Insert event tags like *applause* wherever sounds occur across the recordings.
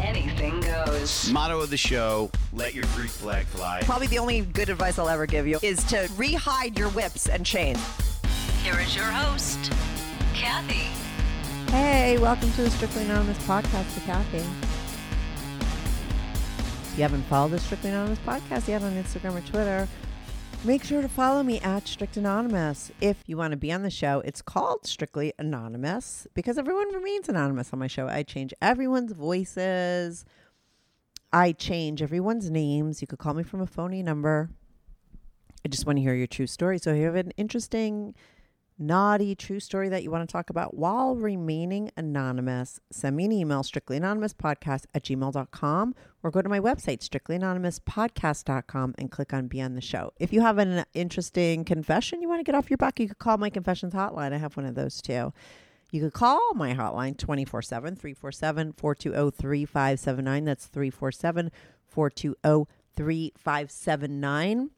anything goes. Motto of the show: Let your Greek flag fly. Probably the only good advice I'll ever give you is to rehide your whips and chains. Here is your host, Kathy. Hey, welcome to the Strictly Anonymous podcast with Kathy. If you haven't followed the Strictly Anonymous podcast yet on Instagram or Twitter, make sure to follow me at Strict Anonymous. If you want to be on the show, it's called Strictly Anonymous because everyone remains anonymous on my show. I change everyone's voices. I change everyone's names. You could call me from a phony number. I just want to hear your true story. So if you have an interesting naughty true story that you want to talk about while remaining anonymous, send me an email, strictlyanonymouspodcast at gmail.com, or go to my website, strictlyanonymouspodcast.com, and click on Be on the Show. If you have an interesting confession you want to get off your back, you could call my confessions hotline. I have one of those too. You could call my hotline 24 7 347 420 3579. That's 347 420 3579.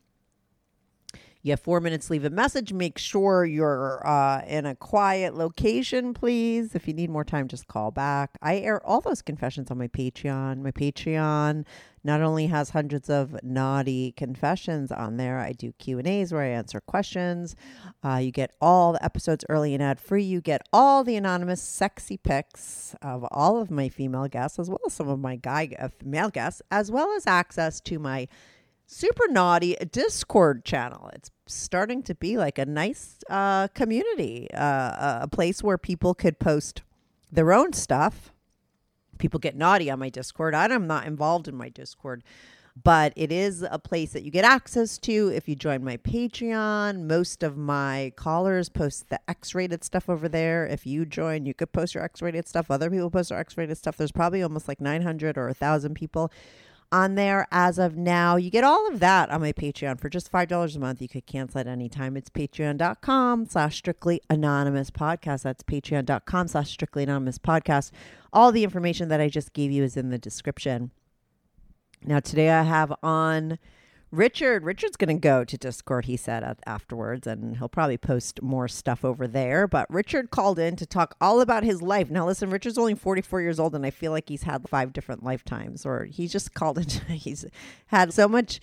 You have four minutes, leave a message. Make sure you're uh, in a quiet location, please. If you need more time, just call back. I air all those confessions on my Patreon. My Patreon not only has hundreds of naughty confessions on there, I do Q&As where I answer questions. Uh, you get all the episodes early and ad-free. You get all the anonymous sexy pics of all of my female guests, as well as some of my guy uh, male guests, as well as access to my super naughty Discord channel. It's starting to be like a nice uh, community, uh, a place where people could post their own stuff. People get naughty on my Discord. I'm not involved in my Discord, but it is a place that you get access to if you join my Patreon. Most of my callers post the X rated stuff over there. If you join, you could post your X rated stuff. Other people post their X rated stuff. There's probably almost like 900 or 1,000 people on there as of now. You get all of that on my Patreon for just $5 a month. You could cancel at any time. It's patreon.com slash strictly anonymous podcast. That's patreon.com slash strictly anonymous podcast. All the information that I just gave you is in the description. Now, today I have on Richard. Richard's going to go to Discord, he said afterwards, and he'll probably post more stuff over there. But Richard called in to talk all about his life. Now, listen, Richard's only 44 years old, and I feel like he's had five different lifetimes, or he just called in. *laughs* he's had so much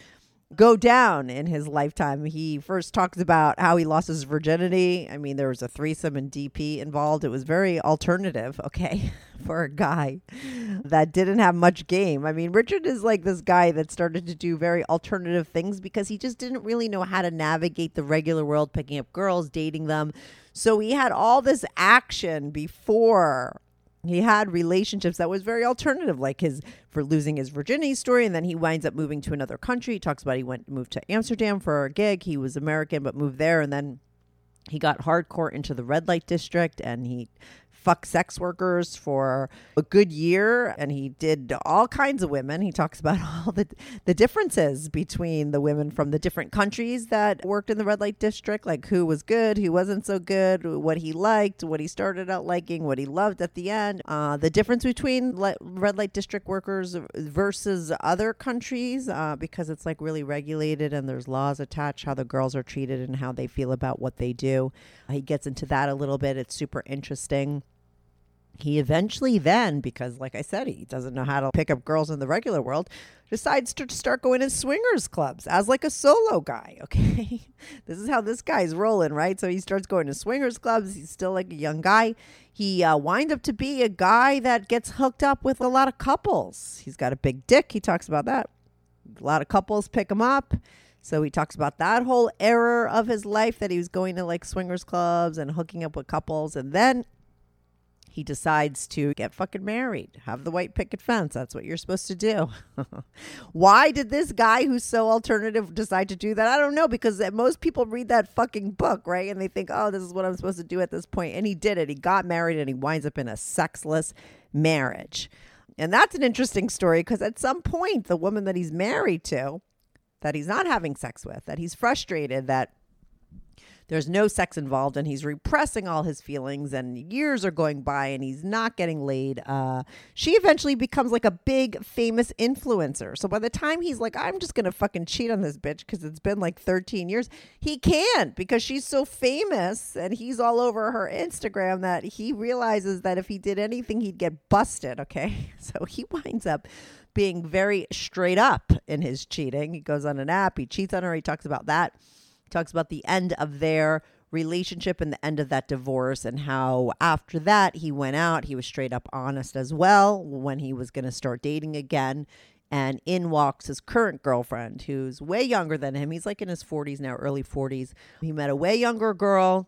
go down in his lifetime. He first talks about how he lost his virginity. I mean, there was a threesome and DP involved. It was very alternative, *laughs* okay, for a guy that didn't have much game. I mean, Richard is like this guy that started to do very alternative things because he just didn't really know how to navigate the regular world, picking up girls, dating them. So he had all this action before he had relationships that was very alternative like his for losing his virginity story and then he winds up moving to another country. He talks about he went moved to amsterdam for a gig. He was american but moved there and then he got hardcore into the red light district and he fuck sex workers for a good year and he did all kinds of women. He talks about *laughs* all the the differences between the women from the different countries that worked in the red light district like who was good who wasn't so good what he liked what he started out liking what he loved at the end. Uh, the difference between le- red light district workers versus other countries uh, because it's like really regulated and there's laws attached how the girls are treated and how they feel about what they do. He gets into that a little bit. It's super interesting he eventually then, because like I said, he doesn't know how to pick up girls in the regular world, decides to start going to swingers clubs as like a solo guy. *laughs* Okay. this is how this guy's rolling, right? So he starts going to swingers clubs. He's still like a young guy. He uh, wind up to be a guy that gets hooked up with a lot of couples. He's got a big dick. He talks about that. A lot of couples pick him up So he talks about that whole error of his life that he was going to like swingers clubs and hooking up with couples. And then he decides to get fucking married, have the white picket fence. That's what you're supposed to do. *laughs* Why did this guy who's so alternative decide to do that? I don't know because most people read that fucking book, right? And they think, oh, this is what I'm supposed to do at this point. And he did it. He got married and he winds up in a sexless marriage. And that's an interesting story because at some point, the woman that he's married to, that he's not having sex with, that he's frustrated that there's no sex involved and he's repressing all his feelings and years are going by and he's not getting laid. Uh, she eventually becomes like a big famous influencer. So by the time he's like i'm just gonna fucking cheat on this bitch because it's been like 13 years he can't because she's so famous and he's all over her instagram that he realizes that if he did anything he'd get busted okay? *laughs* So he winds up being very straight up in his cheating. He goes on an app he cheats on her he talks about that talks about the end of their relationship and the end of that divorce and how after that he went out he was straight up honest as well when he was going to start dating again. And in walks his current girlfriend who's way younger than him. He's like in his 40s now early 40s he met a way younger girl.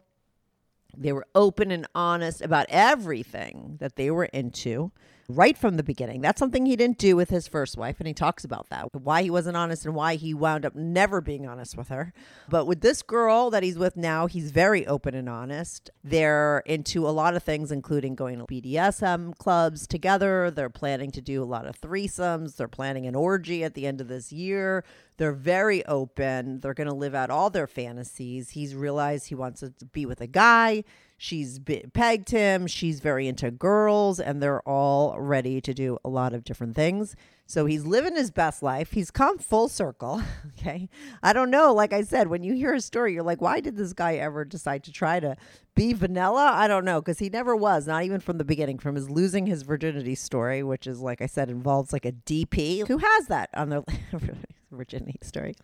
They were open and honest about everything that they were into right from the beginning. That's something he didn't do with his first wife, and he talks about that why he wasn't honest and why he wound up never being honest with her. But with this girl that he's with now, he's very open and honest. They're into a lot of things, including going to BDSM clubs together. They're planning to do a lot of threesomes. They're planning an orgy at the end of this year. They're very open. They're going to live out all their fantasies. He's realized he wants to be with a guy. She's pegged him. She's very into girls, and they're all ready to do a lot of different things. So he's living his best life. He's come full circle. *laughs* Okay. I don't know. Like I said, when you hear a story, you're like, why did this guy ever decide to try to be vanilla? I don't know. Because he never was, not even from the beginning, from his losing his virginity story, which is, like I said, involves like a DP who has that on their *laughs* virginity story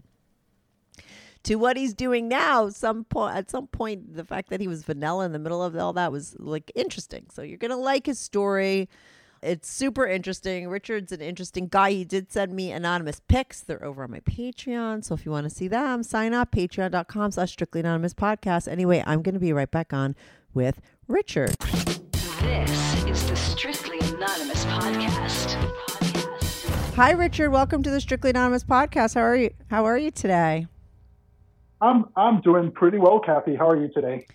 to what he's doing now some point at some point the fact that he was vanilla in the middle of all that was like interesting. So you're gonna like his story. It's super interesting. Richard's an interesting guy. He did send me anonymous pics. They're over on my patreon. So if you want to see them sign up. Patreon.com slash strictly anonymous podcast. Anyway i'm gonna be right back on with richard. This is the Strictly Anonymous podcast. hi richard. Welcome to the strictly anonymous podcast. How are you? How are you today I'm I'm doing pretty well, Kathy. How are you today?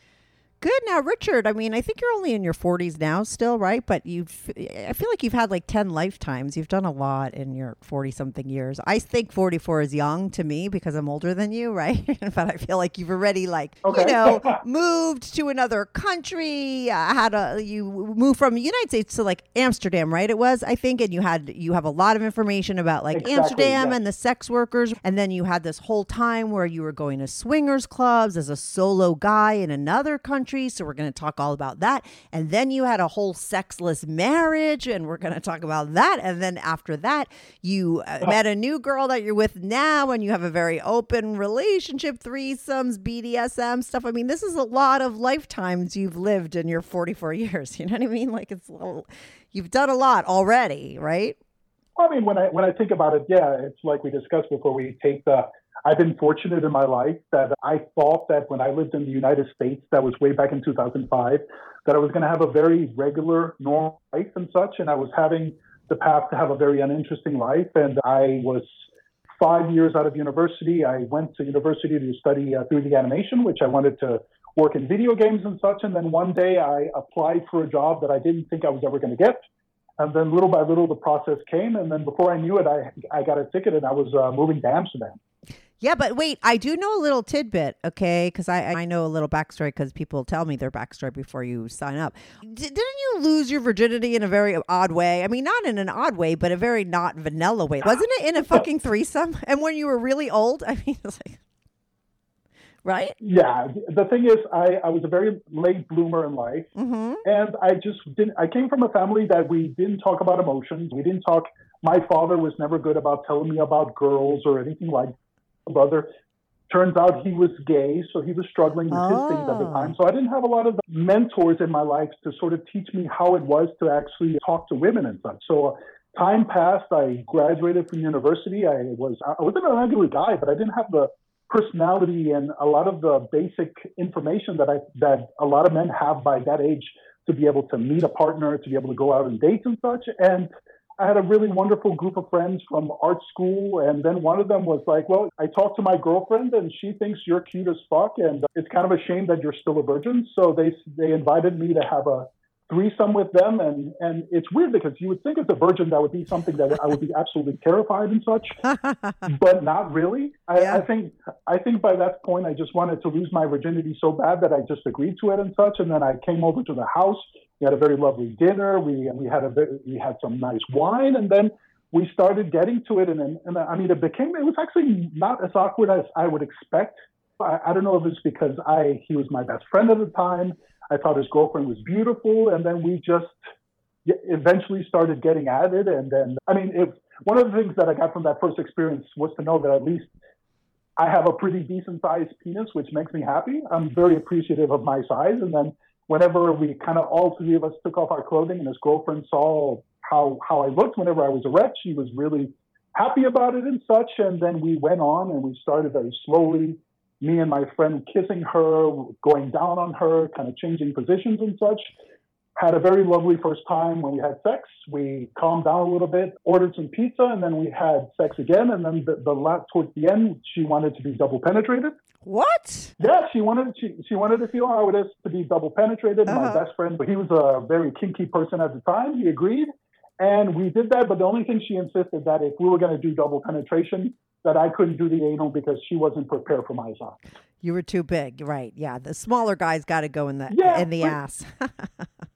Good now, Richard. I mean, I think you're only in your 40s now, still, right? But you've, I feel like you've had like 10 lifetimes. You've done a lot in your 40 something years. I think 44 is young to me because I'm older than you, *laughs* right? but I feel like you've already like, Okay. you know, *laughs* moved to another country. Uh, had a you moved from the United States to like Amsterdam, right? It was, I think, and you had you have a lot of information about like Exactly, Amsterdam yes. and the sex workers, and then you had this whole time where you were going to swingers clubs as a solo guy in another country. So we're going to talk all about that. And then you had a whole sexless marriage, and we're going to talk about that. And then after that, you uh, met a new girl that you're with now, and you have a very open relationship, threesomes, BDSM stuff. I mean, this is a lot of lifetimes you've lived in your 44 years. *laughs* You know what I mean? Like it's, a little- you've done a lot already, right? Well, I mean, when I when I think about it, yeah, it's like we discussed before. We take the. I've been fortunate in my life that I thought that when I lived in the United States, that was way back in 2005, that I was going to have a very regular, normal life and such, and I was having the path to have a very uninteresting life. And I was five years out of university. I went to university to study uh, 3D animation, which I wanted to work in video games and such. And then one day I applied for a job that I didn't think I was ever going to get. And then little by little, the process came. And then before I knew it, I, I got a ticket and I was uh, moving to Amsterdam. Yeah, but wait, I do know a little tidbit, okay? Because I, I know a little backstory because people tell me their backstory before you sign up. D- didn't you lose your virginity in a very odd way? I mean, not in an odd way, but a very not vanilla way. Wasn't it in a fucking threesome? And when you were really old? I mean, it's like, right? Yeah. The thing is, I, I was a very late bloomer in life. Mm-hmm. And I just didn't, I came from a family that we didn't talk about emotions. We didn't talk, my father was never good about telling me about girls or anything like that. Brother. Turns out he was gay, so he was struggling with his things at the Oh. time. So I didn't have a lot of mentors in my life to sort of teach me how it was to actually talk to women and such. So uh, time passed. I graduated from university. I was I wasn't an ugly guy, but I didn't have the personality and a lot of the basic information that I that a lot of men have by that age to be able to meet a partner, to be able to go out and date and such. And I had a really wonderful group of friends from art school. And then one of them was like, Well, I talked to my girlfriend and she thinks you're cute as fuck. And it's kind of a shame that you're still a virgin. So they, they invited me to have a threesome with them. And, and it's weird because you would think as a virgin that would be something that I would be absolutely terrified and such, *laughs* but not really. I, Yeah. I think I think by that point I just wanted to lose my virginity so bad that I just agreed to it and such. And then I came over to the house. We had a very lovely dinner. We we had a we had some nice wine, and then we started getting to it. And then and I mean it became it was actually not as awkward as I would expect. I, I don't know if it's because I he was my best friend at the time. I thought his girlfriend was beautiful, and then we just eventually started getting at it. And then I mean it. One of the things that I got from that first experience was to know that at least I have a pretty decent sized penis, which makes me happy. I'm very appreciative of my size. And then whenever we kind of all three of us took off our clothing and his girlfriend saw how, how I looked whenever I was erect, she was really happy about it and such. And then we went on and we started very slowly, me and my friend kissing her, going down on her, kind of changing positions and such. Had a very lovely first time when we had sex. We calmed down a little bit, ordered some pizza, and then we had sex again. And then the, the last towards the end, she wanted to be double penetrated. What? Yeah, she wanted she, she wanted to feel how it is to be double penetrated. My Uh-huh. best friend, but he was a very kinky person at the time. He agreed, and we did that. But the only thing she insisted that if we were going to do double penetration, that I couldn't do the anal because she wasn't prepared for my size. You were too big, right? Yeah, the smaller guys got to go in the Yeah, in the but- ass. *laughs*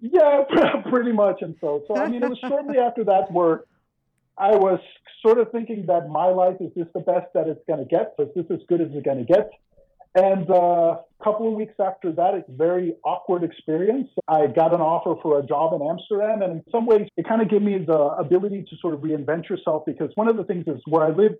Yeah, *laughs* pretty much. And so, so I mean, it was shortly *laughs* after that where I was sort of thinking that my life is just the best that it's going to get? Is this as good as it's going to get? And uh, a couple of weeks after that, it's very awkward experience. I got an offer for a job in Amsterdam, and in some ways, it kind of gave me the ability to sort of reinvent yourself because one of the things is where I lived.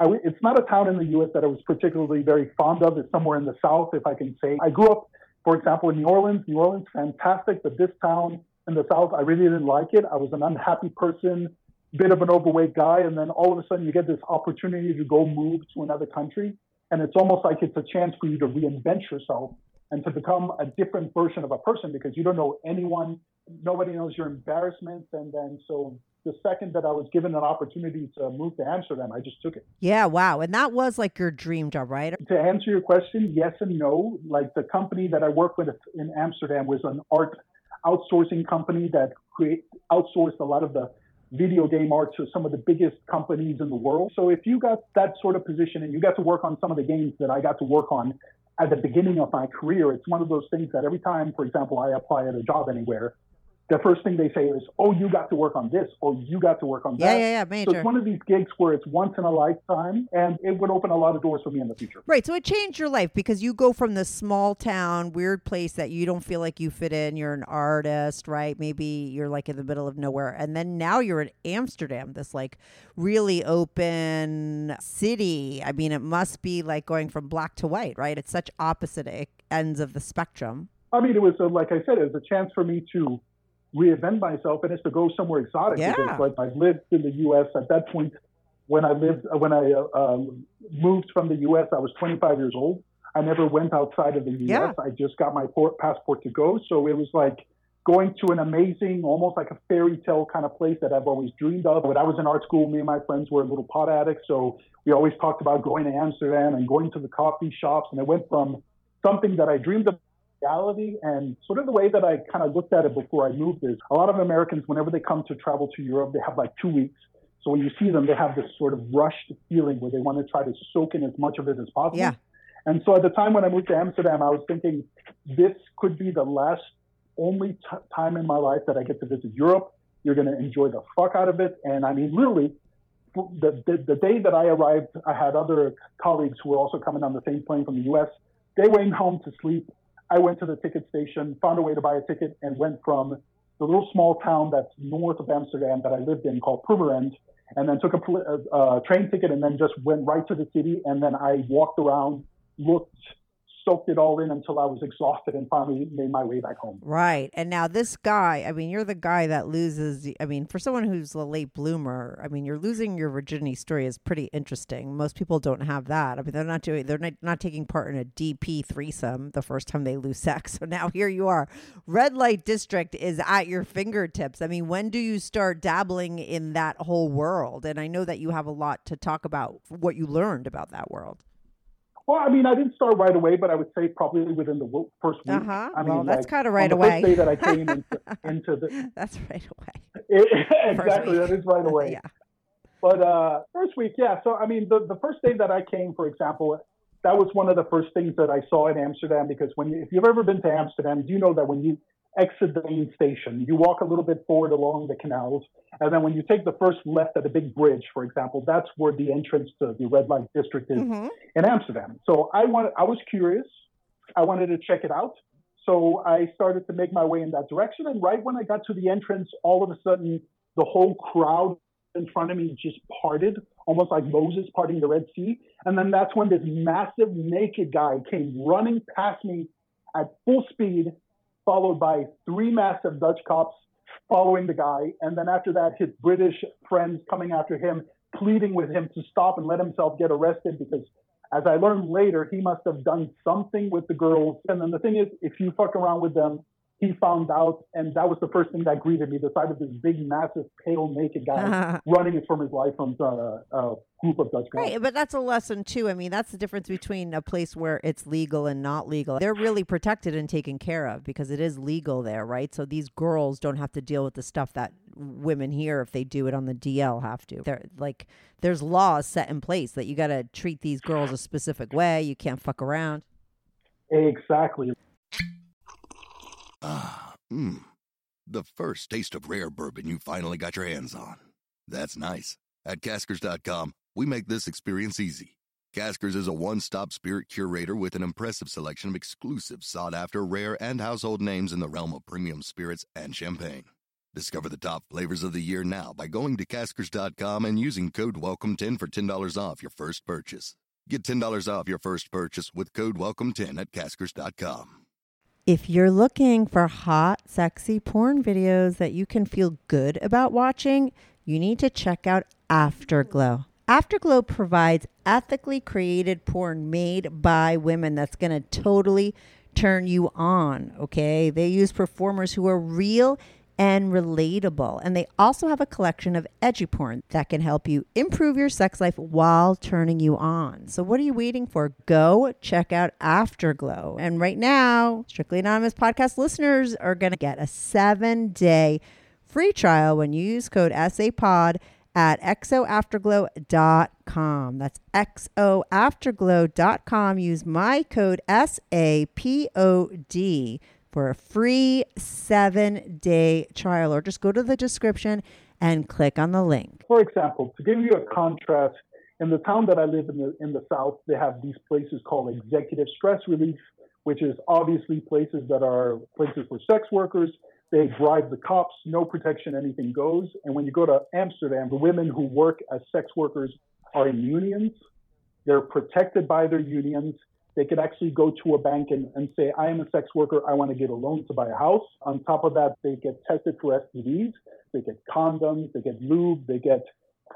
I, it's not a town in the U.S. that I was particularly very fond of. It's somewhere in the South, if I can say. I grew up, for example, in New Orleans. New Orleans, fantastic, but this town in the South, I really didn't like it. I was an unhappy person, bit of an overweight guy, and then all of a sudden you get this opportunity to go move to another country, and it's almost like it's a chance for you to reinvent yourself and to become a different version of a person because you don't know anyone, nobody knows your embarrassments, and then so the second that I was given an opportunity to move to Amsterdam, I just took it. yeah, wow. And that was like your dream job, right? To answer your question, yes and no. Like the company that I worked with in Amsterdam was an art outsourcing company that create outsourced a lot of the video game art to some of the biggest companies in the world. So if you got that sort of position and you got to work on some of the games that I got to work on at the beginning of my career, it's one of those things that every time, for example, I apply at a job anywhere, the first thing they say is, "Oh, you got to work on this," or "You got to work on that." yeah, yeah, So major. it's one of these gigs where it's once in a lifetime, and it would open a lot of doors for me in the future. Right. So it changed your life because you go from this small town, weird place that you don't feel like you fit in. You're an artist, right? Maybe you're like in the middle of nowhere. And then now you're in Amsterdam, this like really open city. I mean, it must be like going from black to white, right? It's such opposite ends of the spectrum. I mean, it was a, like I said, it was a chance for me to reinvent myself, and it's to go somewhere exotic. Yeah. Because like I lived in the U.S. at that point. When I lived, when I uh, um, moved from the U.S., I was 25 years old. I never went outside of the U.S. Yeah. I just got my port, passport to go. So it was like going to an amazing, almost like a fairy tale kind of place that I've always dreamed of. When I was in art school, me and my friends were little pot addicts, so we always talked about going to Amsterdam and going to the coffee shops. And it went from something that I dreamed of reality and sort of the way that I kind of looked at it before I moved is a lot of Americans, whenever they come to travel to Europe, they have like two weeks. So when you see them, they have this sort of rushed feeling where they want to try to soak in as much of it as possible. Yeah. And so at the time when I moved to Amsterdam, I was thinking this could be the last only t- time in my life that I get to visit Europe. You're going to enjoy the fuck out of it. And I mean, literally, the, the, the day that I arrived, I had other colleagues who were also coming on the same plane from the US. They went home to sleep. I went to the ticket station, found a way to buy a ticket, and went from the little small town that's north of Amsterdam that I lived in called Purmerend, and then took a, a, a train ticket and then just went right to the city. And then I walked around, looked soaked it all in until I was exhausted and finally made my way back home. Right. And now this guy, I mean, you're the guy that loses. I mean, for someone who's a late bloomer, I mean, you're losing your virginity story is pretty interesting. Most people don't have that. I mean, they're not doing, they're not, not taking part in a DP threesome the first time they lose sex. *laughs* So now here you are. Red light district is at your fingertips. I mean, when do you start dabbling in that whole world? And I know that you have a lot to talk about what you learned about that world. Well, I mean, I didn't start right away, but I would say probably within the first week. Uh-huh. I Well, that's like, kinda on right the away. First day that I came into, *laughs* into the That's right away. *laughs* exactly week. that is right away. *laughs* Yeah. But uh, first week, yeah. So I mean, the the first day that I came, for example, that was one of the first things that I saw in Amsterdam because when you, if you've ever been to Amsterdam, you know that when you exit the main station, you walk a little bit forward along the canals, and then when you take the first left at the big bridge, for example, that's where the entrance to the red light district is Mhm. in Amsterdam. So I wanted, I was curious. I wanted to check it out. So I started to make my way in that direction. And right when I got to the entrance, all of a sudden, the whole crowd in front of me just parted, almost like Moses parting the Red Sea. And then that's when this massive naked guy came running past me at full speed, followed by three massive Dutch cops following the guy. And then after that, his British friends coming after him, pleading with him to stop and let himself get arrested because as I learned later, he must have done something with the girls. And then the thing is, if you fuck around with them, he found out, and that was the first thing that greeted me: the sight of this big, massive, pale, naked guy *laughs* running from his life from the uh, group of Dutch guys. Right, but that's a lesson too. I mean, that's the difference between a place where it's legal and not legal. They're really protected and taken care of because it is legal there, right? So these girls don't have to deal with the stuff that women here, if they do it on the DL, have to. They're like, there's laws set in place that you got to treat these girls a specific way. You can't fuck around. Exactly. Ah, mmm. The first taste of rare bourbon you finally got your hands on. That's nice. At Caskers.com, we make this experience easy. Caskers is a one stop spirit curator with an impressive selection of exclusive, sought after, rare, and household names in the realm of premium spirits and champagne. Discover the top flavors of the year now by going to Caskers.com and using code WELCOME10 for $10 off your first purchase. Get $10 off your first purchase with code WELCOME10 at Caskers.com. If you're looking for hot, sexy porn videos that you can feel good about watching, you need to check out Afterglow. Afterglow provides ethically created porn made by women that's going to totally turn you on, okay? They use performers who are real and relatable. And they also have a collection of edgy porn that can help you improve your sex life while turning you on. So what are you waiting for? Go check out Afterglow. And right now, Strictly Anonymous podcast listeners are going to get a 7-day free trial when you use code SAPOD at xoafterglow.com. That's xoafterglow.com. Use my code SAPOD for a free seven day trial, or just go to the description and click on the link. For example, to give you a contrast, in the town that I live in the in the south, they have these places called executive stress relief, which is obviously places that are places for sex workers. They bribe the cops, no protection, anything goes. And when you go to Amsterdam, the women who work as sex workers are in unions. They're protected by their unions. They could actually go to a bank and, and say, I am a sex worker. I want to get a loan to buy a house. On top of that, they get tested for STDs. They get condoms. They get lube. They get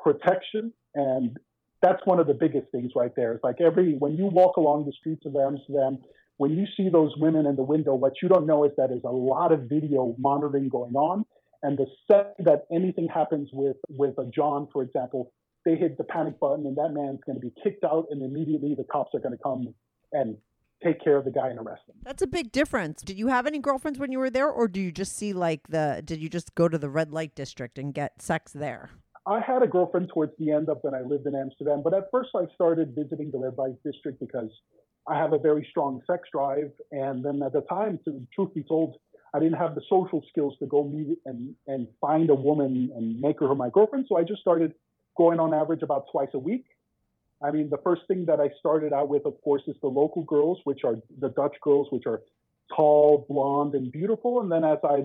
protection. And that's one of the biggest things right there. It's like every, when you walk along the streets of Amsterdam, when you see those women in the window, what you don't know is that there's a lot of video monitoring going on. And the second that anything happens with, with a John, for example, they hit the panic button and that man's going to be kicked out and immediately the cops are going to come and take care of the guy and arrest him. That's a big difference. Did you have any girlfriends when you were there, or do you just see like the, did you just go to the red light district and get sex there? I had a girlfriend towards the end of when I lived in Amsterdam, but at first I started visiting the red light district because I have a very strong sex drive. And then at the time, to truth be told, I didn't have the social skills to go meet and, and find a woman and make her my girlfriend. So I just started going on average about twice a week. I mean, the first thing that I started out with, of course, is the local girls, which are the Dutch girls, which are tall, blonde, and beautiful. And then as I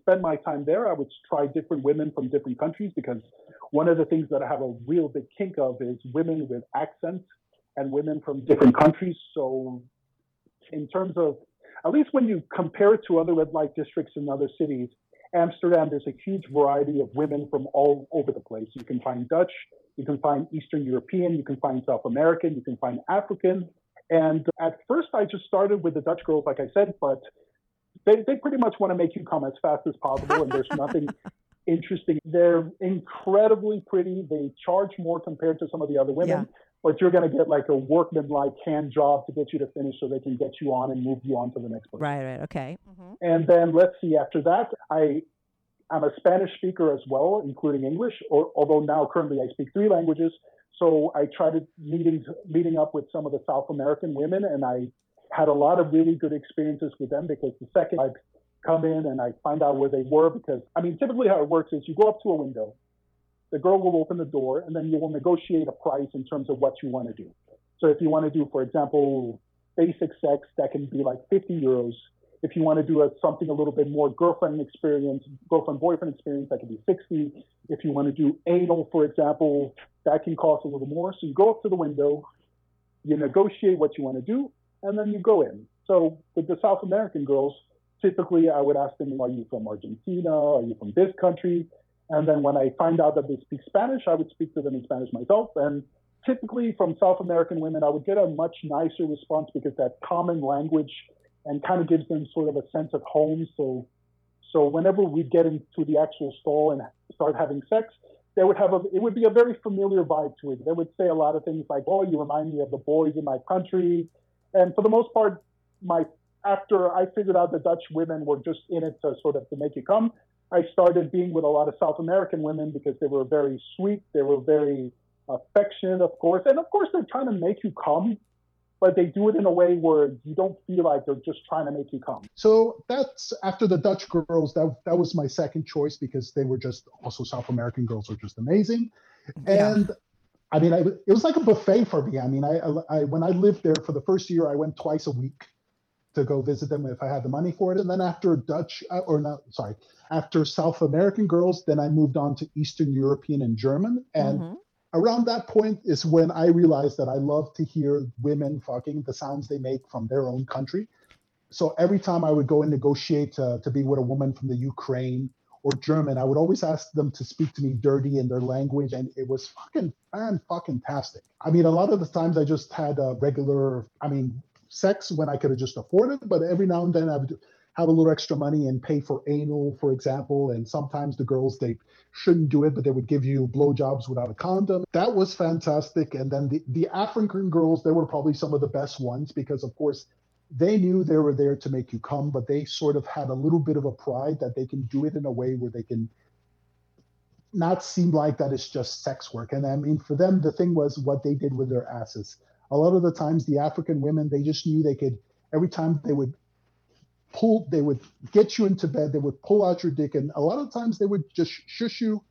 spend my time there, I would try different women from different countries because one of the things that I have a real big kink of is women with accents and women from different countries. So in terms of, at least when you compare it to other red light districts in other cities, Amsterdam, there's a huge variety of women from all over the place. You can find Dutch, you can find Eastern European, you can find South American, you can find African. And at first, I just started with the Dutch girls, like I said, but they, they pretty much want to make you come as fast as possible, and there's nothing *laughs* interesting. They're incredibly pretty. They charge more compared to some of the other women, Yeah. But you're going to get like a workman-like hand job to get you to finish so they can get you on and move you on to the next person. Right, right. Okay. Mm-hmm. And then let's see, after that, I I'm a Spanish speaker as well, including English, or, although now currently I speak three languages. So I tried meeting meeting up with some of the South American women, and I had a lot of really good experiences with them because the second I'd come in and I find out where they were, because I mean, typically how it works is you go up to a window, the girl will open the door, and then you will negotiate a price in terms of what you want to do. So if you want to do, for example, basic sex, that can be like 50 euros. If you want to do a, something a little bit more girlfriend experience, girlfriend boyfriend experience, that can be 60. If you want to do anal, for example, that can cost a little more. So you go up to the window, you negotiate what you want to do, and then you go in. So with the South American girls, typically I would ask them, are you from Argentina? Are you from this country? And then when I find out that they speak Spanish, I would speak to them in Spanish myself. And typically from South American women, I would get a much nicer response because that common language and kind of gives them sort of a sense of home. So, so whenever we get into the actual stall and start having sex, they would have a, it would be a very familiar vibe to it. They would say a lot of things like, "Oh, you remind me of the boys in my country," and for the most part, my after I figured out the Dutch women were just in it to sort of to make you come, I started being with a lot of South American women because they were very sweet, they were very affectionate, of course, and of course they're trying to make you come, but they do it in a way where you don't feel like they're just trying to make you come. So that's after the Dutch girls. That that was my second choice because they were just also South American girls are just amazing, Yeah. and I mean, I, it was like a buffet for me. I mean, I, I when I lived there for the first year, I went twice a week to go visit them if I had the money for it, and then after Dutch uh, or not, sorry, after South American girls, then I moved on to Eastern European and German, and Mhm. around that point is when I realized that I love to hear women fucking the sounds they make from their own country. So every time I would go and negotiate to, to be with a woman from the Ukraine or German, I would always ask them to speak to me dirty in their language, and it was fucking fan fucking tastic. I mean, a lot of the times I just had a regular, I mean, sex when I could have just afforded it, but every now and then I would have a little extra money and pay for anal, for example. And sometimes the girls they shouldn't do it, but they would give you blowjobs without a condom. That was fantastic. And then the, the African girls, they were probably some of the best ones because, of course, they knew they were there to make you come, but they sort of had a little bit of a pride that they can do it in a way where they can not seem like that it's just sex work. And I mean, for them, the thing was what they did with their asses. A lot of the times, the African women, they just knew they could, every time they would pull, they would get you into bed, they would pull out your dick, and a lot of times they would just shush you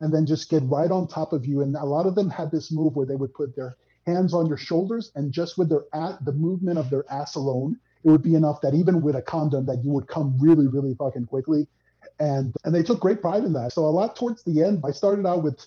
and then just get right on top of you. And a lot of them had this move where they would put their hands on your shoulders, and just with their a the movement of their ass alone, it would be enough that even with a condom, that you would come really, really fucking quickly. And and they took great pride in that. So a lot towards the end, I started out with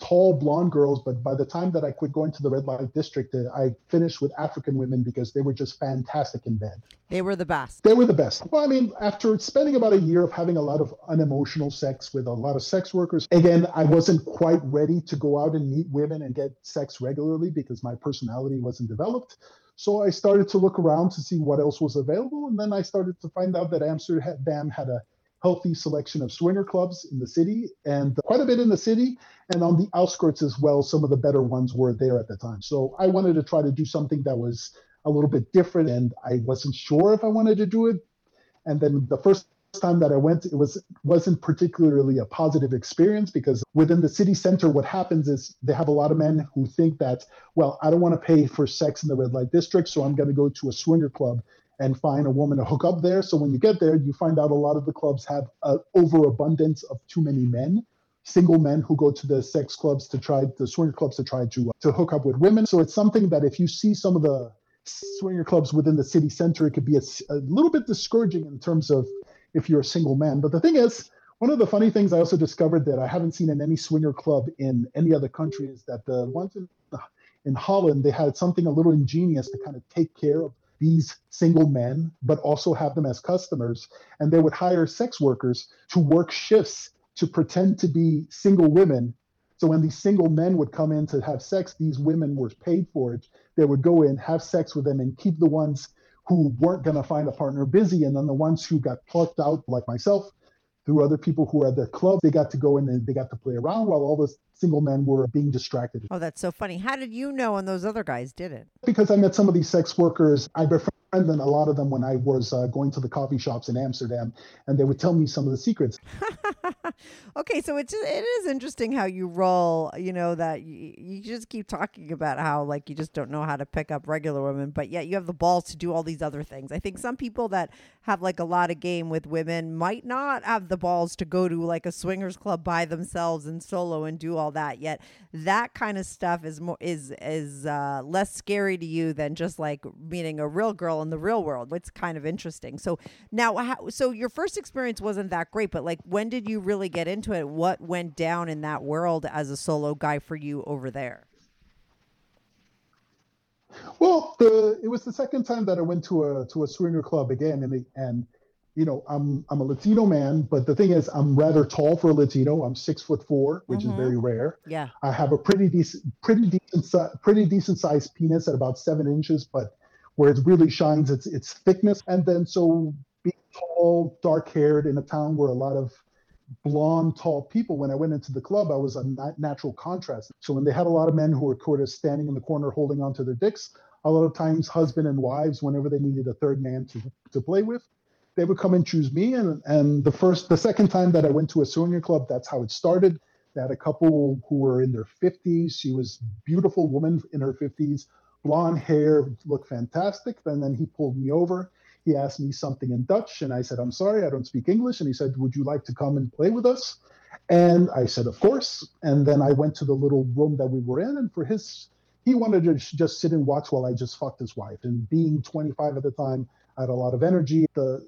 tall blonde girls, but by the time that I quit going to the red light district, uh, I finished with African women because they were just fantastic in bed. They were the best. They were the best. Well, I mean, after spending about a year of having a lot of unemotional sex with a lot of sex workers, again, I wasn't quite ready to go out and meet women and get sex regularly because my personality wasn't developed. So I started to look around to see what else was available. And then I started to find out that Amsterdam had a healthy selection of swinger clubs in the city and quite a bit in the city and on the outskirts as well. Some of the better ones were there at the time. So I wanted to try to do something that was a little bit different and I wasn't sure if I wanted to do it. And then the first time that I went, it was wasn't particularly a positive experience because within the city center, what happens is they have a lot of men who think that, well, I don't want to pay for sex in the red light district, so I'm going to go to a swinger club and find a woman to hook up there. So when you get there, you find out a lot of the clubs have an overabundance of too many men, single men who go to the sex clubs to try the swinger clubs to try to to hook up with women. So it's something that if you see some of the swinger clubs within the city center, it could be a, a little bit discouraging in terms of if you're a single man. But the thing is, one of the funny things I also discovered that I haven't seen in any swinger club in any other country is that the ones in in Holland they had something a little ingenious to kind of take care of these single men, but also have them as customers. And they would hire sex workers to work shifts to pretend to be single women. So when these single men would come in to have sex, these women were paid for it. They would go in, have sex with them, and keep the ones who weren't going to find a partner busy. And then the ones who got plucked out, like myself, through other people who were at the club, they got to go in and they got to play around while all the single men were being distracted. Oh, that's so funny. How did you know and those other guys didn't? Because I met some of these sex workers, I befriended a lot of them when I was uh, going to the coffee shops in Amsterdam, and they would tell me some of the secrets. *laughs* okay, so it's it is interesting how you roll. You know that you, you just keep talking about how like you just don't know how to pick up regular women, but yet you have the balls to do all these other things. I think some people that have like a lot of game with women might not have the balls to go to like a swingers club by themselves and solo and do all that. Yet that kind of stuff is more is is uh, less scary to you than just like meeting a real girl in the real world. It's kind of interesting. So now, how, so your first experience wasn't that great, but like when did you really get into it? What went down in that world as a solo guy for you over there? Well, the, it was the second time that I went to a to a swinger club again, and and you know I'm I'm a Latino man, but the thing is I'm rather tall for a Latino. I'm six foot four, which mm-hmm. is very rare. Yeah, I have a pretty decent pretty decent pretty decent sized penis at about seven inches, but where it really shines its its thickness. And then so being tall, dark haired in a town where a lot of blonde, tall people. When I went into the club, I was a natural contrast. So when they had a lot of men who were sort of standing in the corner holding onto their dicks, a lot of times husband and wives, whenever they needed a third man to, to play with, they would come and choose me. And and the first, the second time that I went to a swinger club, that's how it started. They had a couple who were in their 50s. She was beautiful woman in her 50s, blonde hair, looked fantastic. And then he pulled me over he asked me something in Dutch, and I said, I'm sorry, I don't speak English. And he said, Would you like to come and play with us? And I said, Of course. And then I went to the little room that we were in, and for his, he wanted to just sit and watch while I just fucked his wife. And being 25 at the time, I had a lot of energy. The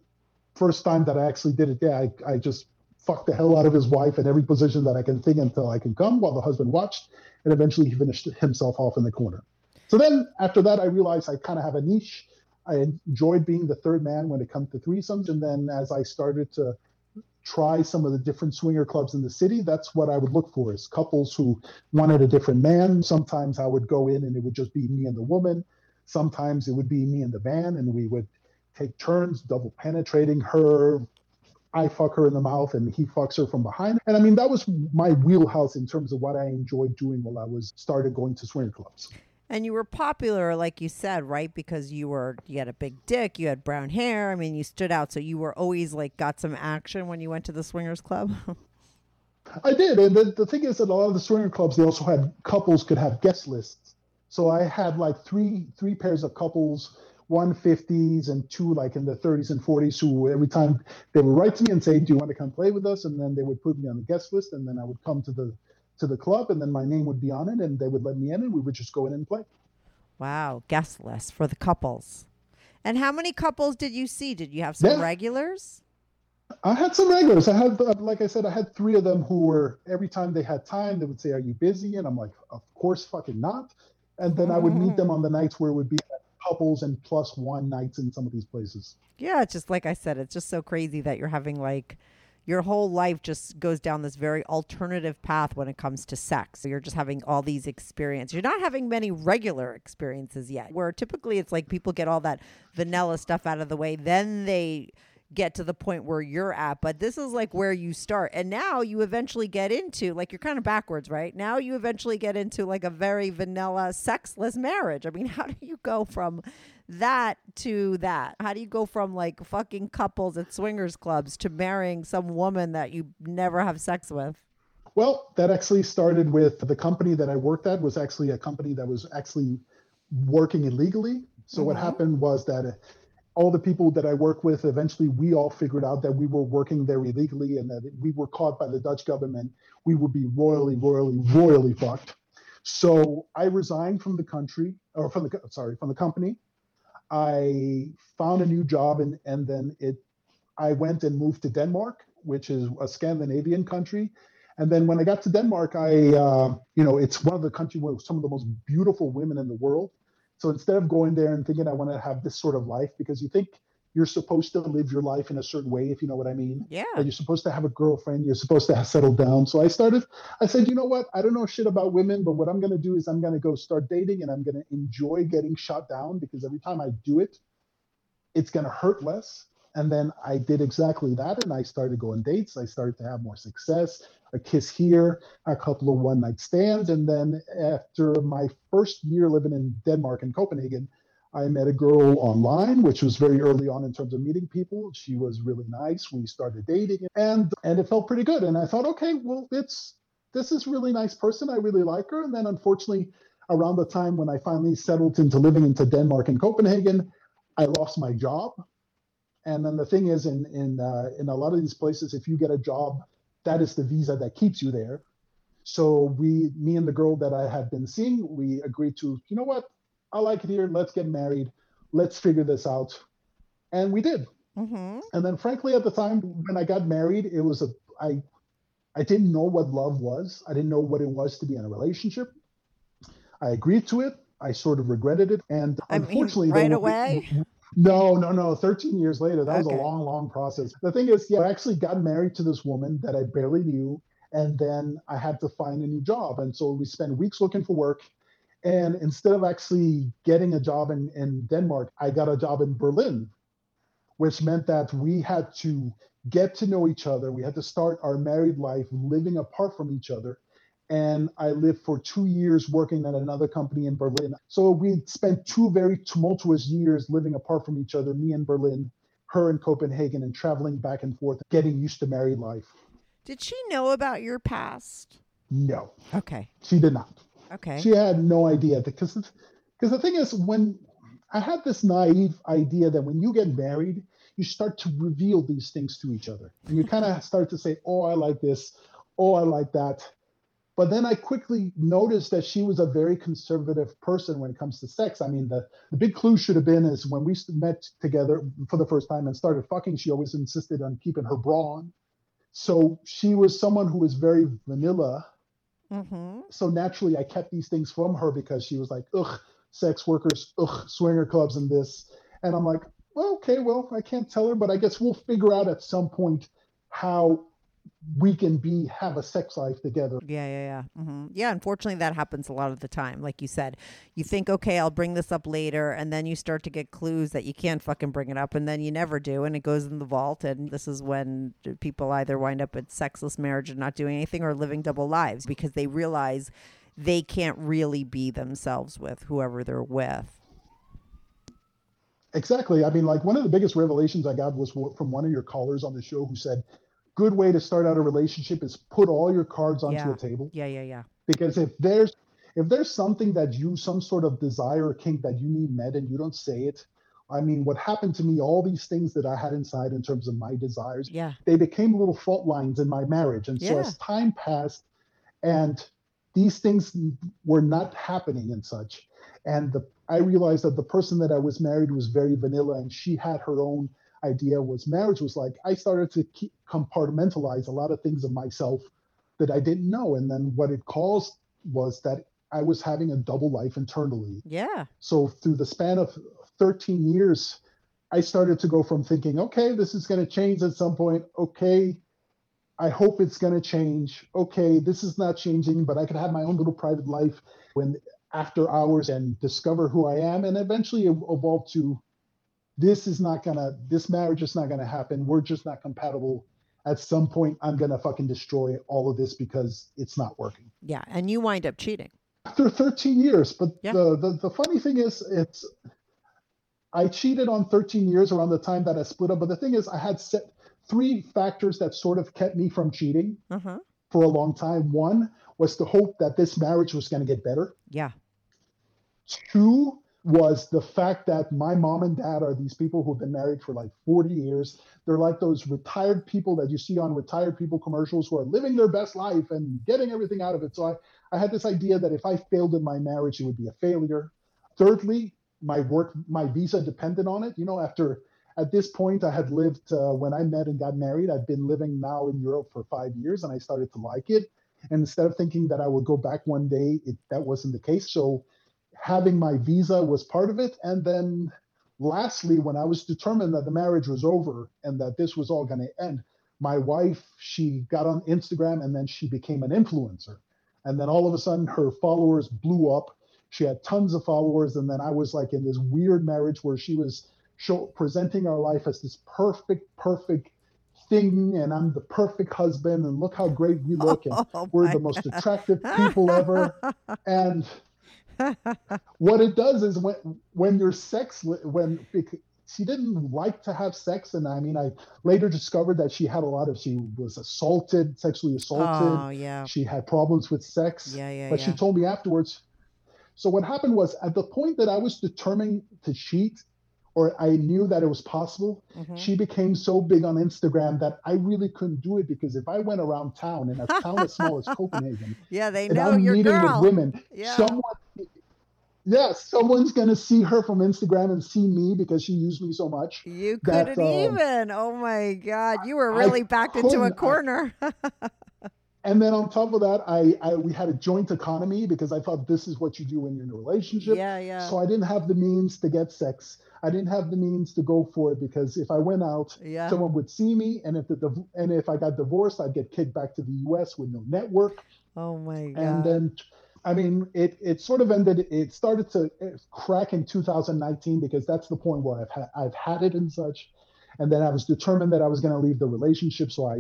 first time that I actually did it, yeah, I, I just fucked the hell out of his wife in every position that I can think until I can come while the husband watched. And eventually he finished himself off in the corner. So then after that, I realized I kind of have a niche I enjoyed being the third man when it comes to threesomes. And then as I started to try some of the different swinger clubs in the city, that's what I would look for is couples who wanted a different man. Sometimes I would go in and it would just be me and the woman. Sometimes it would be me and the man, and we would take turns double penetrating her. I fuck her in the mouth and he fucks her from behind. And I mean, that was my wheelhouse in terms of what I enjoyed doing while I was started going to swinger clubs. And you were popular like you said right? Because you were you had a big dick you had brown hair. I mean you stood out. So you were always like got some action when you went to the swingers club? *laughs* I did. And the, the thing is that a lot of the swinger clubs they also had couples could have guest lists. So i had like three three pairs of couples one 50s and two like in the 30s and 40s who every time they would write to me and say do you want to come play with us and then they would put me on the guest list and then i would come to the to the club, and then my name would be on it, and they would let me in, and we would just go in and play. Wow, guest list for the couples. And how many couples did you see? Did you have some yeah. regulars? I had some regulars. I had, uh, like I said, I had three of them who were every time they had time, they would say, "Are you busy?" And I'm like, "Of course, fucking not." And then mm-hmm. I would meet them on the nights where it would be couples and plus one nights in some of these places. Yeah, it's just like I said, it's just so crazy that you're having like your whole life just goes down this very alternative path when it comes to sex. So you're just having all these experiences. You're not having many regular experiences yet, where typically it's like people get all that vanilla stuff out of the way, then they get to the point where you're at. But this is like where you start. And now you eventually get into like you're kind of backwards, right? Now you eventually get into like a very vanilla sexless marriage. I mean, *laughs* how do you go from that to that? How do you go from like fucking couples at swingers clubs to marrying some woman that you never have sex with? Well, that actually started with the company that I worked at was actually a company that was actually working illegally. So mm-hmm. what happened was that all the people that I work with, eventually we all figured out that we were working there illegally and that we were caught by the Dutch government. We would be royally, royally, royally fucked. So I resigned from the country, or from the sorry, from the company. I found a new job and and then it I went and moved to Denmark, which is a Scandinavian country. And then when I got to Denmark, I uh, you know it's one of the countries with some of the most beautiful women in the world. So instead of going there and thinking I want to have this sort of life, because you think you're supposed to live your life in a certain way, if you know what I mean. Yeah. That you're supposed to have a girlfriend, you're supposed to have settled down. So I started, I said, you know what? I don't know shit about women, but what I'm going to do is I'm going to go start dating and I'm going to enjoy getting shot down because every time I do it, it's going to hurt less. And then I did exactly that. And I started going dates. I started to have more success, a kiss here, a couple of one night stands. And then after my first year living in Denmark and Copenhagen, I met a girl online, which was very early on in terms of meeting people. She was really nice. We started dating and and it felt pretty good. And I thought, okay, well, it's this is really nice person. I really like her. And then unfortunately, around the time when I finally settled into living into Denmark and Copenhagen, I lost my job. And then the thing is, in in uh, in a lot of these places, if you get a job, that is the visa that keeps you there. So we, me and the girl that I had been seeing, we agreed to, you know what, I like it here. Let's get married. Let's figure this out. And we did. Mm-hmm. And then, frankly, at the time when I got married, it was a I I didn't know what love was. I didn't know what it was to be in a relationship. I agreed to it. I sort of regretted it, and I mean, unfortunately, right there- away? *laughs* No, no, no. Thirteen years later, that was a long, long process. The thing is, yeah, I actually got married to this woman that I barely knew, and then I had to find a new job, and so we spent weeks looking for work. And instead of actually getting a job in, in Denmark, I got a job in Berlin, which meant that we had to get to know each other. We had to start our married life living apart from each other. And I lived for two years working at another company in Berlin. So we spent two very tumultuous years living apart from each other, me in Berlin, her in Copenhagen, and traveling back and forth, getting used to married life. Did she know about your past? No, Okay. she did not. Okay. She had no idea because because the thing is when I had this naive idea that when you get married, you start to reveal these things to each other. And you kind of start to say, "Oh, I like this. Oh, I like that." But then I quickly noticed that she was a very conservative person when it comes to sex. I mean, the, the big clue should have been is when we met together for the first time and started fucking, she always insisted on keeping her bra on. So she was someone who was very vanilla mm-hmm. so naturally I kept these things from her because she was like, ugh, sex workers, ugh, swinger clubs and this. And I'm like, well, okay, well, I can't tell her, but I guess we'll figure out at some point how we can be have a sex life together. Yeah, yeah, yeah. Mm-hmm. Yeah, unfortunately, that happens a lot of the time. Like you said, you think, okay, I'll bring this up later, and then you start to get clues that you can't fucking bring it up, and then you never do, and it goes in the vault. And this is when people either wind up in sexless marriage and not doing anything, or living double lives because they realize they can't really be themselves with whoever they're with. Exactly. I mean, like one of the biggest revelations I got was from one of your callers on the show who said, good way to start out a relationship is put all your cards onto Yeah. the table. Yeah, yeah, yeah. because if there's if there's something that you some sort of desire or kink that you need met and you don't say it i mean what happened to me all these things that i had inside in terms of my desires Yeah. they became little fault lines in my marriage and so Yeah. as time passed and these things were not happening and such and the i realized that the person that i was married was very vanilla and she had her own idea was marriage was like i started to keep, compartmentalize a lot of things of myself that I didn't know. And then what it caused was that I was having a double life internally. Yeah. So through the span of 13 years, I started to go from thinking, okay, this is going to change at some point. Okay, I hope it's going to change. Okay, this is not changing, but I could have my own little private life when after hours and discover who I am. And eventually it evolved to this is not to, this marriage is not to happen. We're just not compatible at some point I'm gonna fucking destroy all of this because it's not working. Yeah. And you wind up cheating. After 13 years, but Yeah. the, the the funny thing is, it's I cheated on 13 years around the time that I split up. But the thing is, I had set three factors that sort of kept me from cheating Uh huh. for a long time. One was the hope that this marriage was going to get better. Yeah. Two was the fact that my mom and dad are these people who've been married for like 40 years. They're like those retired people that you see on retired people commercials who are living their best life and getting everything out of it. So I, I had this idea that if I failed in my marriage, it would be a failure. Thirdly, my work, my visa depended on it. You know, after at this point, I had lived uh, when I met and got married. I've been living now in Europe for five years, and I started to like it. And instead of thinking that I would go back one day, it, that wasn't the case. So having my visa was part of it. And then lastly, when I was determined that the marriage was over and that this was all going to end, my wife, she got on Instagram and then she became an influencer. And then all of a sudden, her followers blew up. She had tons of followers. And then I was like in this weird marriage where she was show, presenting our life as this perfect, perfect thing. And I'm the perfect husband. And look how great we look. And *laughs* Oh, we're the most attractive people ever. *laughs* And what it does is when when your sex when she didn't like to have sex and i mean i later discovered that she had a lot of she was assaulted sexually assaulted. Oh yeah. she had problems with sex. Yeah, yeah, but she told me afterwards. So what happened was at the point that i was determined to cheat or i knew that it was possible Mhm. she became so big on instagram that i really couldn't do it because if i went around town in a *laughs* town as small as copenhagen Yeah, they know I'm your meeting girl. with women. Yeah. Someone, yeah, someone's gonna see her from Instagram and see me because she used me so much. You couldn't um, even. Oh my God. You were I really backed into a. I- corner. *laughs* And then on top of that, I, I we had a joint economy because I thought this is what you do when you're in a relationship. yeah, yeah. So I didn't have the means to get sex. I didn't have the means to go for it because if I went out, Yeah. someone would see me, and if the and if I got divorced, I'd get kicked back to the U.S. with no network. oh my God. and then i mean it it sort of ended it started to uh, crack in 2019 because that's the point where i've had i've had it and such and then i was determined that i was going to leave the relationship so i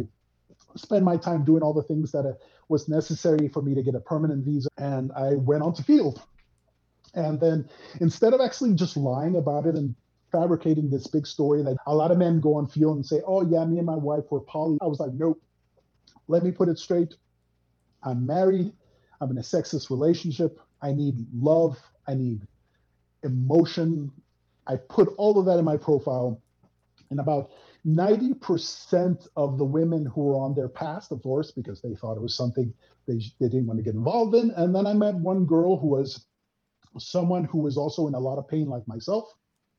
spent my time doing all the things that was necessary for me to get a permanent visa and i went on to Feeld and then instead of actually just lying about it and fabricating this big story that a lot of men go on Feeld and say oh yeah me and my wife were poly i was like nope let me put it straight I'm married. I'm in a sexist relationship. I need love. I need emotion. I put all of that in my profile. And about 90% of the women who were on their past divorce because they thought it was something they, they didn't want to get involved in. And then I met one girl who was someone who was also in a lot of pain like myself.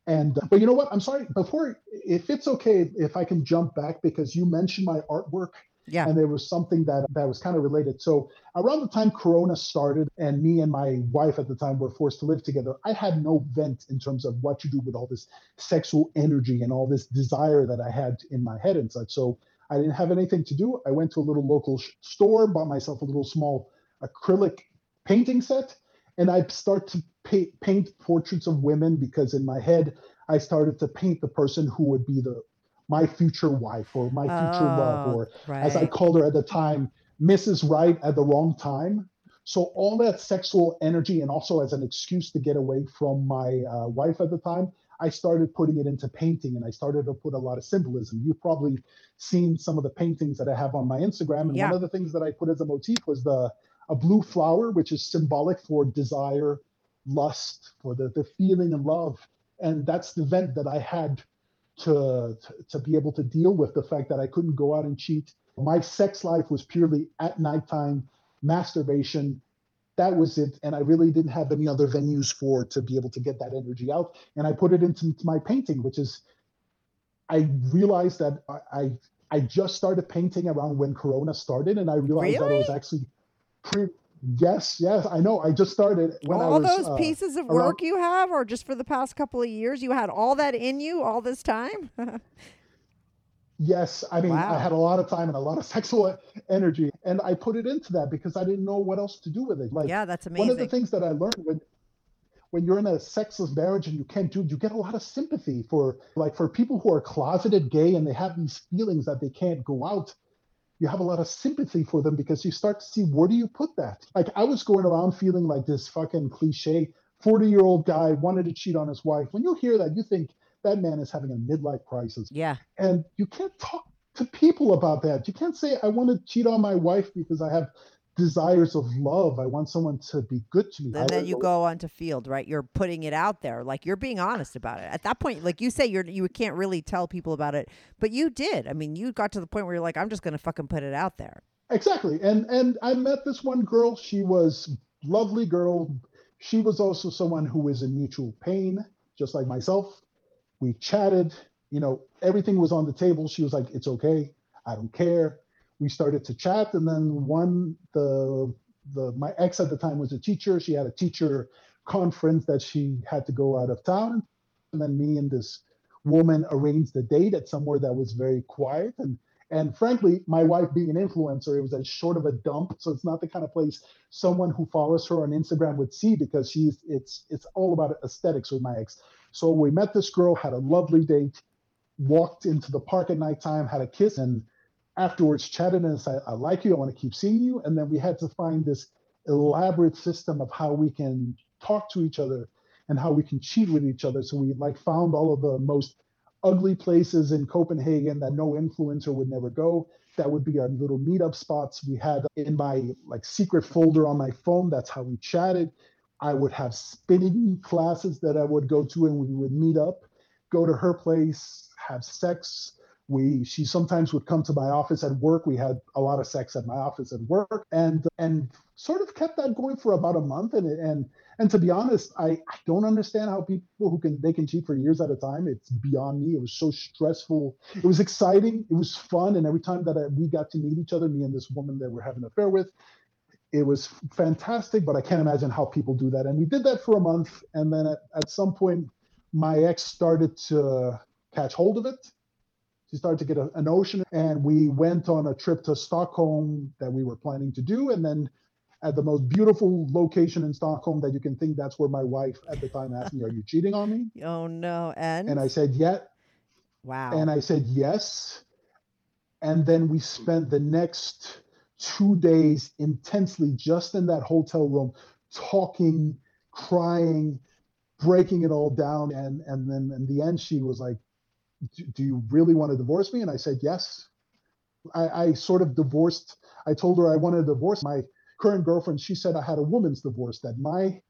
And uh, but you know what? I'm sorry. Before, if it's okay, if I can jump back because you mentioned my artwork yeah. and there was something that that was kind of related. So around the time Corona started, and me and my wife at the time were forced to live together, I had no vent in terms of what to do with all this sexual energy and all this desire that I had in my head and such. So I didn't have anything to do. I went to a little local store, bought myself a little small acrylic painting set, and I start to pa- paint portraits of women because in my head I started to paint the person who would be the my future wife or my future love Oh, or as I called her at the time, Mrs. Right at the wrong time. So all that sexual energy, and also as an excuse to get away from my uh, wife at the time, I started putting it into painting, and I started to put a lot of symbolism. You've probably seen some of the paintings that I have on my Instagram, and Yeah. one of the things that I put as a motif was the a blue flower, which is symbolic for desire, lust, for the the feeling and love, and that's the vent that I had to, to be able to deal with the fact that I couldn't go out and cheat. My sex life was purely at nighttime, masturbation. That was it, and I really didn't have any other venues for to be able to get that energy out. And I put it into, my painting, which is, I realized that I, I I just started painting around when Corona started, and I realized that it was actually pretty. Yes, yes, I know. I just started when I all was those uh, pieces of around- work you have, or just for the past couple of years, you had all that in you all this time? *laughs* Yes, I mean, Wow. I had a lot of time and a lot of *laughs* sexual energy, and I put it into that because I didn't know what else to do with it. Like, yeah, that's amazing. one of the things that I learned when when you're in a sexless marriage and you can't do, you get a lot of sympathy for like for people who are closeted gay and they have these feelings that they can't go out. You have a lot of sympathy for them because you start to see where do you put that? Like I was going around feeling like this fucking cliche 40 year old guy wanted to cheat on his wife. When you hear that, you think that man is having a midlife crisis Yeah, and you can't talk to people about that. You can't say, I want to cheat on my wife because I have desires of love. I want someone to be good to me. and I- then you go onto Feeld, right? You're putting it out there, like you're being honest about it. At that point, like you say, you're you can't really tell people about it, but you did. I mean, you got to the point where you're like, I'm just gonna fucking put it out there. Exactly. And and I met this one girl. She was lovely girl. She was also someone who was in mutual pain, just like myself. We chatted, you know, everything was on the table. She was like, It's okay. I don't care. We started to chat, and then one the the my ex at the time was a teacher. She had a teacher conference that she had to go out of town. And then me and this woman arranged a date at somewhere that was very quiet. And and frankly, my wife being an influencer, it was as short of a dump. So it's not the kind of place someone who follows her on Instagram would see because she's it's it's all about aesthetics with my ex. So we met this girl, had a lovely date, walked into the park at nighttime, had a kiss, and afterwards chatted and said, I like you, I want to keep seeing you. And then we had to find this elaborate system of how we can talk to each other and how we can cheat with each other. So we like found all of the most ugly places in Copenhagen that no influencer would never go. That would be our little meetup spots. We had in my like secret folder on my phone. That's how we chatted. I would have spinning classes that I would go to and we would meet up, go to her place, have sex. We she sometimes would come to my office at work. We had a lot of sex at my office at work and and sort of kept that going for about a month and and and to be honest, I, I don't understand how people who can they can cheat for years at a time. It's beyond me. It was so stressful. It was exciting. It was fun. And every time that I, we got to meet each other, me and this woman that we're having an affair with, it was fantastic. But I can't imagine how people do that. And we did that for a month. And then at, at some point, my ex started to catch hold of it. She started to get a, a notion, and we went on a trip to Stockholm that we were planning to do. And then at the most beautiful location in Stockholm that you can think. That's where my wife at the time asked me, "Are you cheating on me?" Oh no! And and I said, "Yeah." Wow. And I said yes. And then we spent the next two days intensely just in that hotel room, talking, crying, breaking it all down. And and then in the end, she was like, "Do you really want to divorce me?" And I said yes. I, I sort of divorced. I told her I wanted to divorce my current girlfriend, she said I had a woman's divorce, that my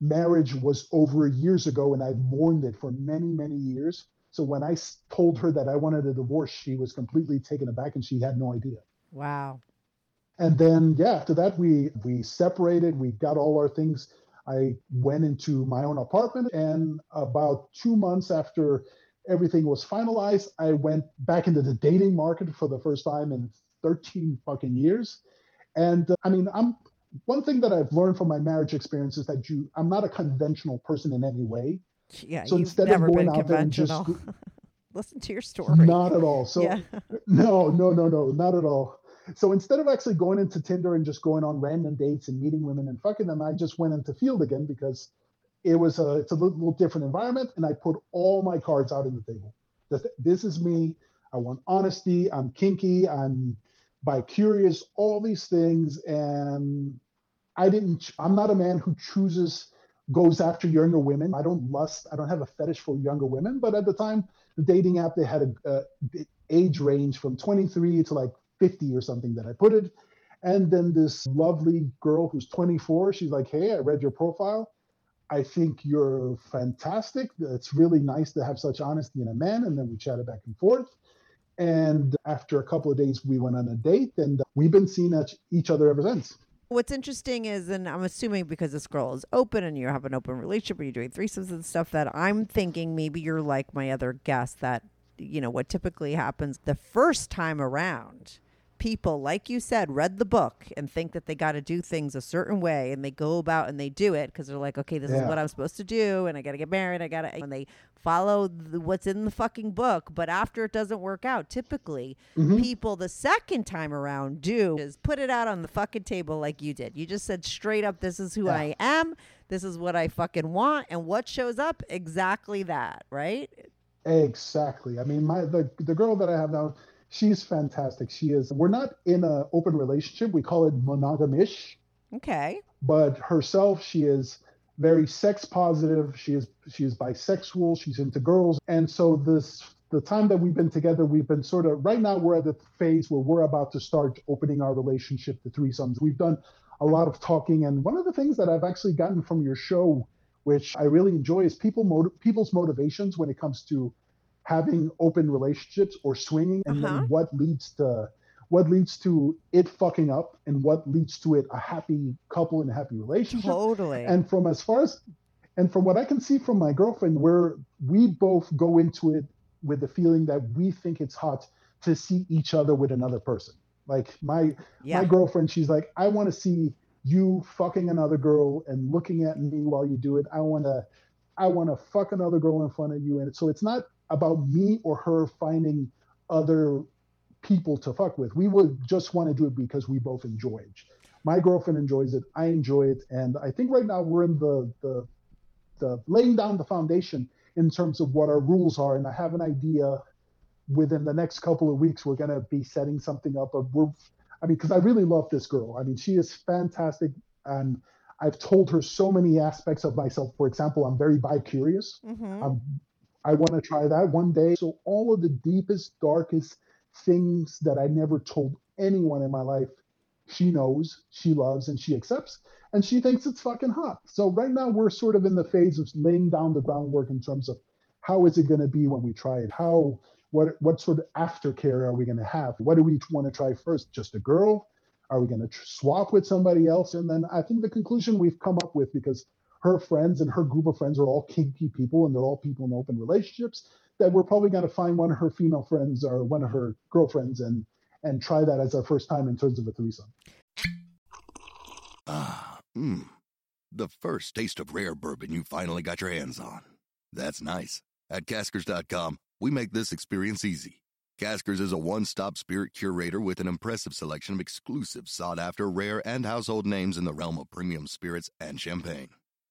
marriage was over years ago and I'd mourned it for many, many years. So when I told her that I wanted a divorce, she was completely taken aback and she had no idea. Wow. And then yeah, after that we we separated, we got all our things. I went into my own apartment and about 2 months after everything was finalized, I went back into the dating market for the first time in 13 fucking years and uh, I mean, I'm one thing that I've learned from my marriage experience is that you, I'm not a conventional person in any way. Yeah, so you've instead never of going out there and just. *laughs* Listen to your story. not at all. So Yeah. *laughs* no, no, no, no, not at all. So instead of actually going into Tinder and just going on random dates and meeting women and fucking them, I just went into Feeld again because it was a it's a little, different environment, and I put all my cards out on the table. This, this is me. I want honesty. I'm kinky. I'm bi-curious. All these things, and I didn't. I'm not a man who chooses goes after younger women. I don't lust. I don't have a fetish for younger women. But at the time, the dating app they had a, a age range from 23 to like 50 or something that I put it. And then this lovely girl who's 24, she's like, "Hey, I read your profile. I think you're fantastic. It's really nice to have such honesty in a man." And then we chatted back and forth. And after a couple of days, we went on a date, and we've been seeing each other ever since. What's interesting is, and I'm assuming because this girl is open and you have an open relationship, or you're doing threesomes and stuff, that I'm thinking maybe you're like my other guest that, you know, what typically happens the first time around. People, like you said, read the book and think that they got to do things a certain way, and they go about and they do it because they're like, okay, this is what I'm supposed to do, and I got to get married, I got to, and they follow the, what's in the fucking book. But after it doesn't work out, typically mm-hmm. people the second time around do is put it out on the fucking table like you did. You just said straight up, this is who I am, this is what I fucking want, and what shows up exactly that, right? Exactly. I mean, my the the girl that I have now, she's fantastic. She is. We're not in an open relationship. We call it monogamish. Okay. But herself, she is very sex positive. She is she is bisexual. She's into girls, and so this the time that we've been together, we've been sort of right now we're at the phase where we're about to start opening our relationship to threesomes. We've done a lot of talking, and one of the things that I've actually gotten from your show, which I really enjoy, is people people's motivations when it comes to having open relationships or swinging, and Uh-huh. then what leads to what leads to it fucking up, and what leads to it a happy couple and a happy relationship. Totally. And from as far as and from what I can see from my girlfriend, where we both go into it with the feeling that we think it's hot to see each other with another person. Like my Yeah. my girlfriend, she's like, I want to see you fucking another girl and looking at me while you do it. I want to, I want to fuck another girl in front of you. And so it's not about me or her finding other people to fuck with. We would just want to do it because we both enjoy it. My girlfriend enjoys it. I enjoy it. And I think right now we're in the, the, the laying down the foundation in terms of what our rules are. And I have an idea within the next couple of weeks, we're going to be setting something up. Of we're, I mean, because I really love this girl. I mean, she is fantastic. And I've told her so many aspects of myself. For example, I'm very bi curious. Mm-hmm. I want to try that one day. So, all of the deepest, darkest things that I never told anyone in my life, she knows, she loves, and she accepts. And she thinks it's fucking hot. So, right now, we're sort of in the phase of laying down the groundwork in terms of how is it going to be when we try it? How what what sort of aftercare are we going to have? What do we want to try first? Just a girl? Are we going to tr- swap with somebody else? And then I think the conclusion we've come up with because her friends and her group of friends are all kinky people and they're all people in open relationships that we're probably going to find one of her female friends or one of her girlfriends and and try that as our first time in terms of a threesome. Ah, mmm. The first taste of rare bourbon you finally got your hands on. That's nice. At caskers.com, we make this experience easy. Caskers is a one stop spirit curator with an impressive selection of exclusive, sought after, rare, and household names in the realm of premium spirits and champagne.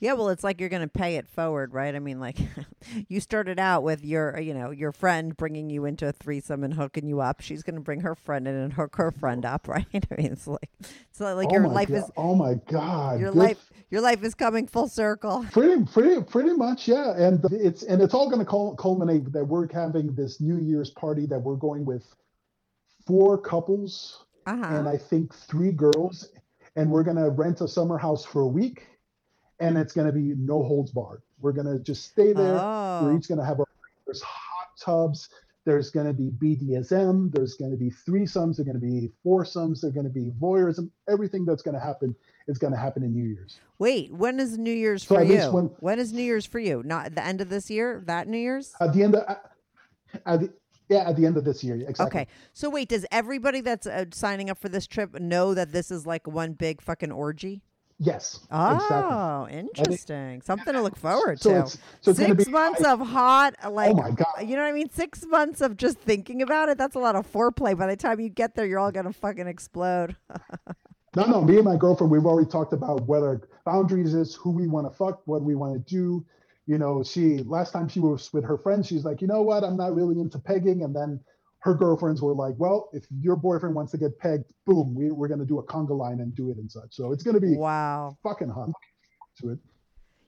Yeah, well, it's like you're going to pay it forward, right? I mean, like *laughs* you started out with your, you know, your friend bringing you into a threesome and hooking you up. She's going to bring her friend in and hook her friend up, *laughs* right? I mean, it's like, it's like oh your life God. is oh my god, your This- life, your life is coming full circle. *laughs* Pretty, pretty, pretty much, yeah. And it's and it's all going to culminate that we're having this New Year's party that we're going with four couples Uh huh. and I think three girls, and we're going to rent a summer house for a week, and it's going to be no holds barred. We're going to just stay there. Oh. We're each going to have our there's hot tubs. There's going to be BDSM. There's going to be threesomes. There's going to be foursomes. There's going to be voyeurism. Everything that's going to happen is going to happen in New Year's. Wait, when is New Year's So for you? when- when is New Year's for you? Not at the end of this year? That New Year's? At the end of, at the, yeah, at the end of this year, exactly. Okay. So wait, does everybody that's uh, signing up for this trip know that this is like one big fucking orgy? Yes. Oh, Exactly. interesting. Something to look forward So to. it's so it's Six be months of hot, oh like, oh my God. you know what I mean? Six months of just thinking about it. That's a lot of foreplay. By the time you get there, you're all going to fucking explode. *laughs* No, no, me and my girlfriend, we've already talked about what our boundaries is, who we want to fuck, what we want to do. You know, she last time she was with her friends, she's like, you know what, I'm not really into pegging. And then her girlfriends were like, well, if your boyfriend wants to get pegged, boom, we, we're going to do a conga line and do it and such. So it's going to be wow. fucking hot to it.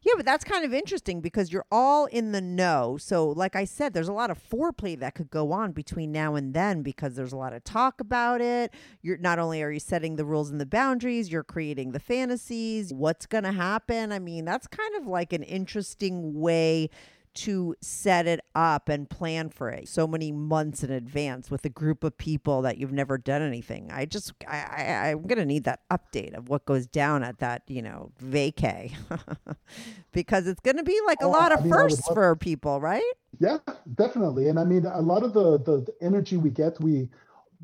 Yeah, but that's kind of interesting because you're all in the know. So, like I said, there's a lot of foreplay that could go on between now and then because there's a lot of talk about it. You're not only are you setting the rules and the boundaries, you're creating the fantasies. What's going to happen? I mean, that's kind of like an interesting way to set it up and plan for it so many months in advance with a group of people that you've never done anything. I just I, I I'm gonna need that update of what goes down at that you know vacay *laughs* because it's gonna be like a Oh, lot I of mean, firsts love- for people, right? Yeah, definitely. And I mean, a lot of the, the, the energy we get, we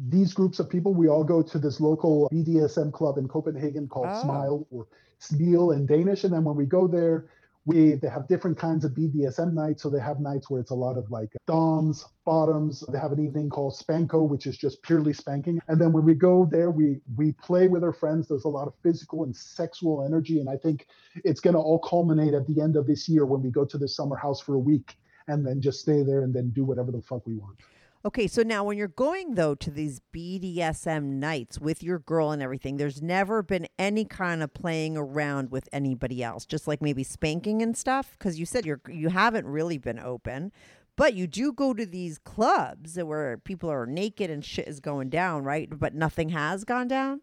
these groups of people, we all go to this local BDSM club in Copenhagen called Oh. Smile or Smil in Danish. And then when we go there, we they have different kinds of BDSM nights. So they have nights where it's a lot of like doms, bottoms. They have an evening called Spanko, which is just purely spanking. And then when we go there, we we play with our friends. There's a lot of physical and sexual energy. And I think it's gonna all culminate at the end of this year when we go to the summer house for a week and then just stay there and then do whatever the fuck we want. Okay, so now when you're going though to these BDSM nights with your girl and everything, there's never been any kind of playing around with anybody else, just like maybe spanking and stuff. Because you said you're you haven't really been open, but you do go to these clubs where people are naked and shit is going down, right? But nothing has gone down.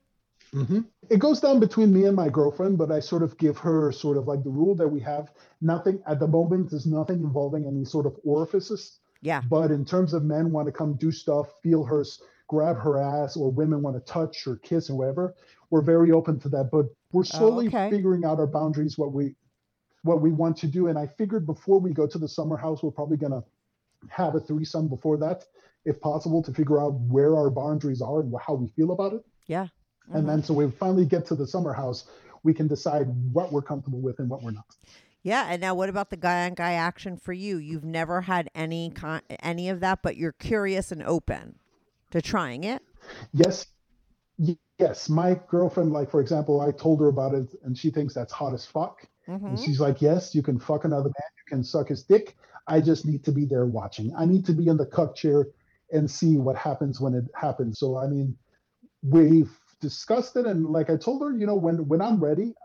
hmm It goes down between me and my girlfriend, but I sort of give her sort of like the rule that we have nothing at the moment. There's nothing involving any sort of orifices. Yeah. But in terms of men want to come do stuff, feel her, grab her ass, or women want to touch or kiss or whatever, we're very open to that. But we're oh, slowly okay. figuring out our boundaries. What we, what we want to do. And I figured before we go to the summer house, we're probably gonna have a threesome before that, if possible, to figure out where our boundaries are and how we feel about it. Yeah. And then mm-hmm. so we finally get to the summer house, we can decide what we're comfortable with and what we're not. Yeah, and now what about the guy on guy action for you? You've never had any con- any of that, but you're curious and open to trying it. Yes. Yes. My girlfriend, like for example, I told her about it and she thinks that's hot as fuck. Mm-hmm. And she's like, Yes, you can fuck another man, you can suck his dick. I just need to be there watching. I need to be in the cuck chair and see what happens when it happens. So I mean, we've discussed it and like I told her, you know, when when I'm ready,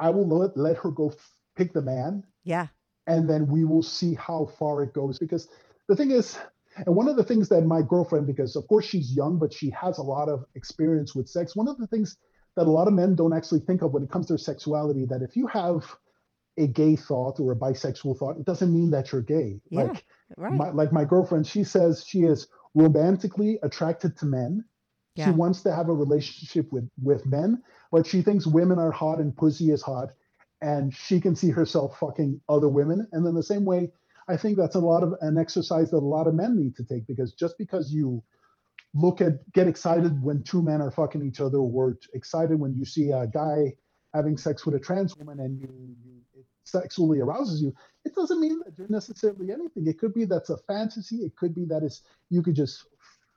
I will let let her go pick the man Yeah. and then we will see how far it goes because the thing is and one of the things that my girlfriend because of course she's young but she has a lot of experience with sex one of the things that a lot of men don't actually think of when it comes to their sexuality that if you have a gay thought or a bisexual thought it doesn't mean that you're gay Yeah, like Right. my, like my girlfriend she says she is romantically attracted to men Yeah. she wants to have a relationship with with men but she thinks women are hot and pussy is hot and she can see herself fucking other women. And then the same way i think that's a lot of an exercise that a lot of men need to take because just because you look at get excited when two men are fucking each other or excited when you see a guy having sex with a trans woman and you, you it sexually arouses you it doesn't mean that you're necessarily anything. It could be that's a fantasy. It could be that is you could just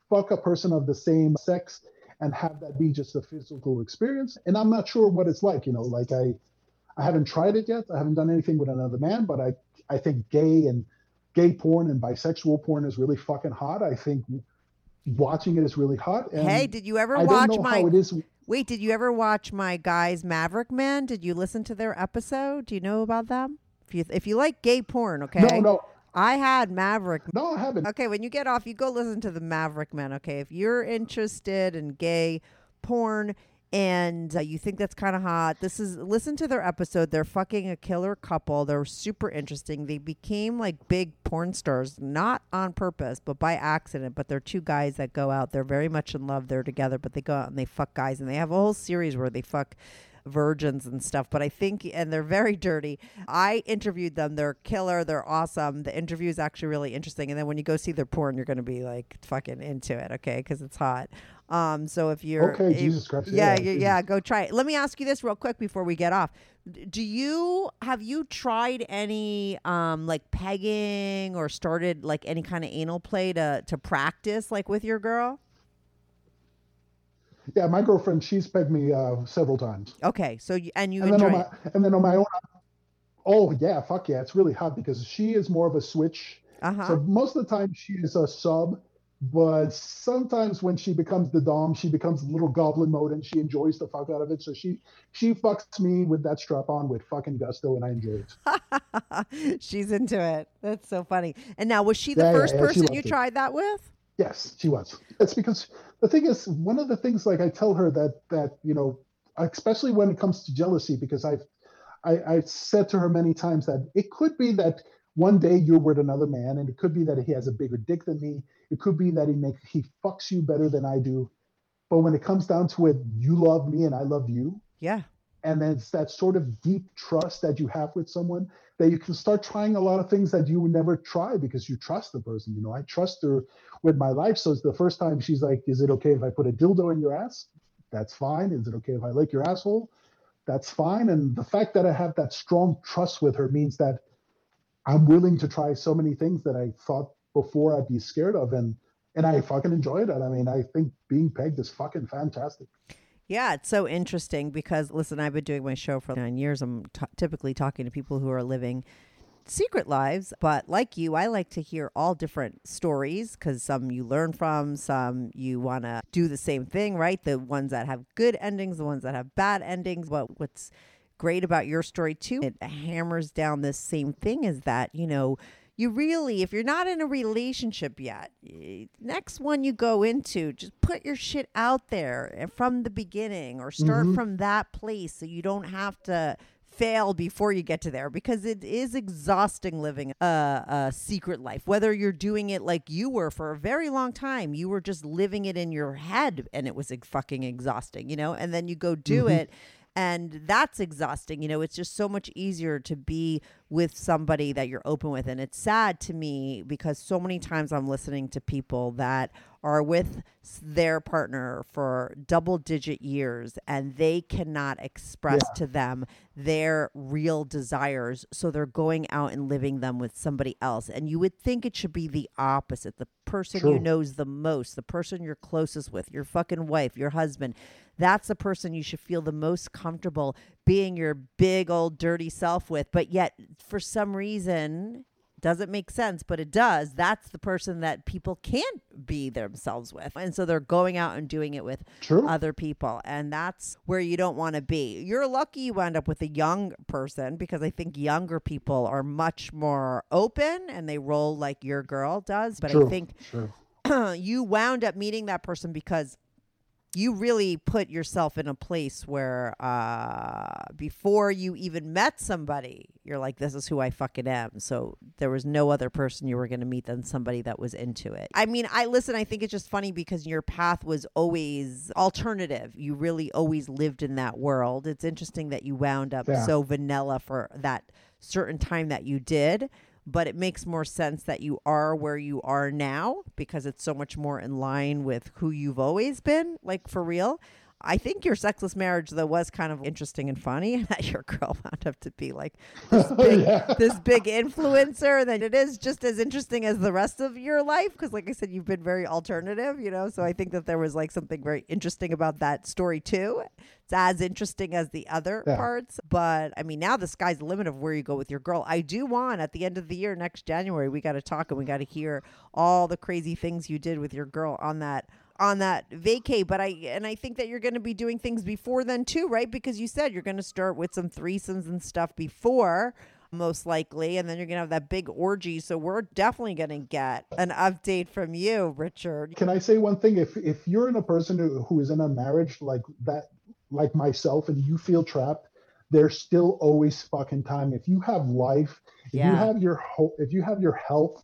fuck a person of the same sex and have that be just a physical experience. And i'm not sure what it's like you know like i i haven't tried it yet i haven't done anything with another man but i i think gay and gay porn and bisexual porn is really fucking hot i think watching it is really hot and hey, did you ever i watch don't know my how it is Wait, did you ever watch my guys Maverick Men? Did you listen to their episode? Do you know about them? If you if you like gay porn, okay? no no I had Maverick no i haven't Okay, when you get off, you go listen to the Maverick Men. Okay, if you're interested in gay porn and uh, you think that's kind of hot, this is listen to their episode. They're fucking a killer couple. They're super interesting. They became like big porn stars, not on purpose, but by accident. But they're two guys that go out. They're very much in love. They're together, but they go out and they fuck guys, and they have a whole series where they fuck virgins and stuff but i think and they're very dirty. I interviewed them. They're killer. They're awesome. The interview is actually really interesting. And then when you go see their porn you're going to be like fucking into it okay? Because it's hot. Um so if you're Okay, if- Jesus Christ, yeah yeah, yeah, yeah go try it. Let me ask you this real quick before we get off. Do you have you tried any um like pegging or started like any kind of anal play to to practice like with your girl yeah my girlfriend she's pegged me uh several times okay so you, and you and then enjoy on it my and then on my own oh yeah fuck yeah it's really hot because she is more of a switch uh-huh so most of the time she is a sub but sometimes when she becomes the dom she becomes a little goblin mode and she enjoys the fuck out of it so she she fucks me with that strap on with fucking gusto and i enjoy it *laughs* She's into it. That's so funny. And now, was she the Yeah, yeah, first yeah, she person you it. tried that with? Yes, she was. It's because the thing is, one of the things like I tell her that that you know, especially when it comes to jealousy, because I've I, I've said to her many times that it could be that one day you're with another man, and it could be that he has a bigger dick than me. It could be that he make he fucks you better than I do. But when it comes down to it, you love me and I love you. Yeah. And then it's that sort of deep trust that you have with someone that you can start trying a lot of things that you would never try because you trust the person. You know, I trust her with my life. So it's the first time she's like, Is it okay if I put a dildo in your ass? That's fine. Is it okay if I lick your asshole? That's fine. And the fact that I have that strong trust with her means that I'm willing to try so many things that I thought before I'd be scared of. And and I fucking enjoyed it. I mean, I think being pegged is fucking fantastic. Yeah, it's so interesting because listen, I've been doing my show for nine years. I'm t- typically talking to people who are living secret lives, but like you, I like to hear all different stories because some you learn from, some you want to do the same thing, right? The ones that have good endings, the ones that have bad endings. But what's great about your story too, it hammers down this same thing is that, you know, you really, if you're not in a relationship yet, eh, next one you go into, just put your shit out there from the beginning or start from that place so you don't have to fail before you get to there because it is exhausting living a, a secret life. Whether you're doing it like you were for a very long time, you were just living it in your head and it was ex- fucking exhausting, you know? And then you go do it And that's exhausting. You know, it's just so much easier to be with somebody that you're open with. And it's sad to me because so many times I'm listening to people that are with their partner for double digit years and they cannot express to them their real desires. So they're going out and living them with somebody else. And you would think it should be the opposite. The person you True. knows the most, the person you're closest with, your fucking wife, your husband, that's the person you should feel the most comfortable being your big old dirty self with. But yet, for some reason, doesn't make sense, but it does. That's the person that people can't be themselves with. And so they're going out and doing it with True. other people. And that's where you don't want to be. You're lucky you wound up with a young person because I think younger people are much more open and they roll like your girl does. But I think True. *clears throat* you wound up meeting that person because you really put yourself in a place where uh, before you even met somebody, you're like, this is who I fucking am. So there was no other person you were going to meet than somebody that was into it. I mean, I listen, I think it's just funny because your path was always alternative. You really always lived in that world. It's interesting that you wound up Yeah. so vanilla for that certain time that you did but it makes more sense that you are where you are now because it's so much more in line with who you've always been, like for real. I think your sexless marriage though was kind of interesting and funny *laughs* that your girl wound up to be like this *laughs* big, Yeah. this big influencer. That it is just as interesting as the rest of your life because, like I said, you've been very alternative, you know. So I think that there was like something very interesting about that story too. It's as interesting as the other Yeah. parts, but I mean, now the sky's the limit of where you go with your girl. I do want at the end of the year, next January, we got to talk and we got to hear all the crazy things you did with your girl on that on that vacay. But I and I think that you're going to be doing things before then too, right? Because you said you're going to start with some threesomes and stuff before. Most likely, and then you're gonna have that big orgy. So we're definitely gonna get an update from you, Richard. Can I say one thing? If if you're in a person who, who is in a marriage like that, like myself, and you feel trapped, there's still always fucking time. If you have life, if Yeah. you have your hope, if you have your health,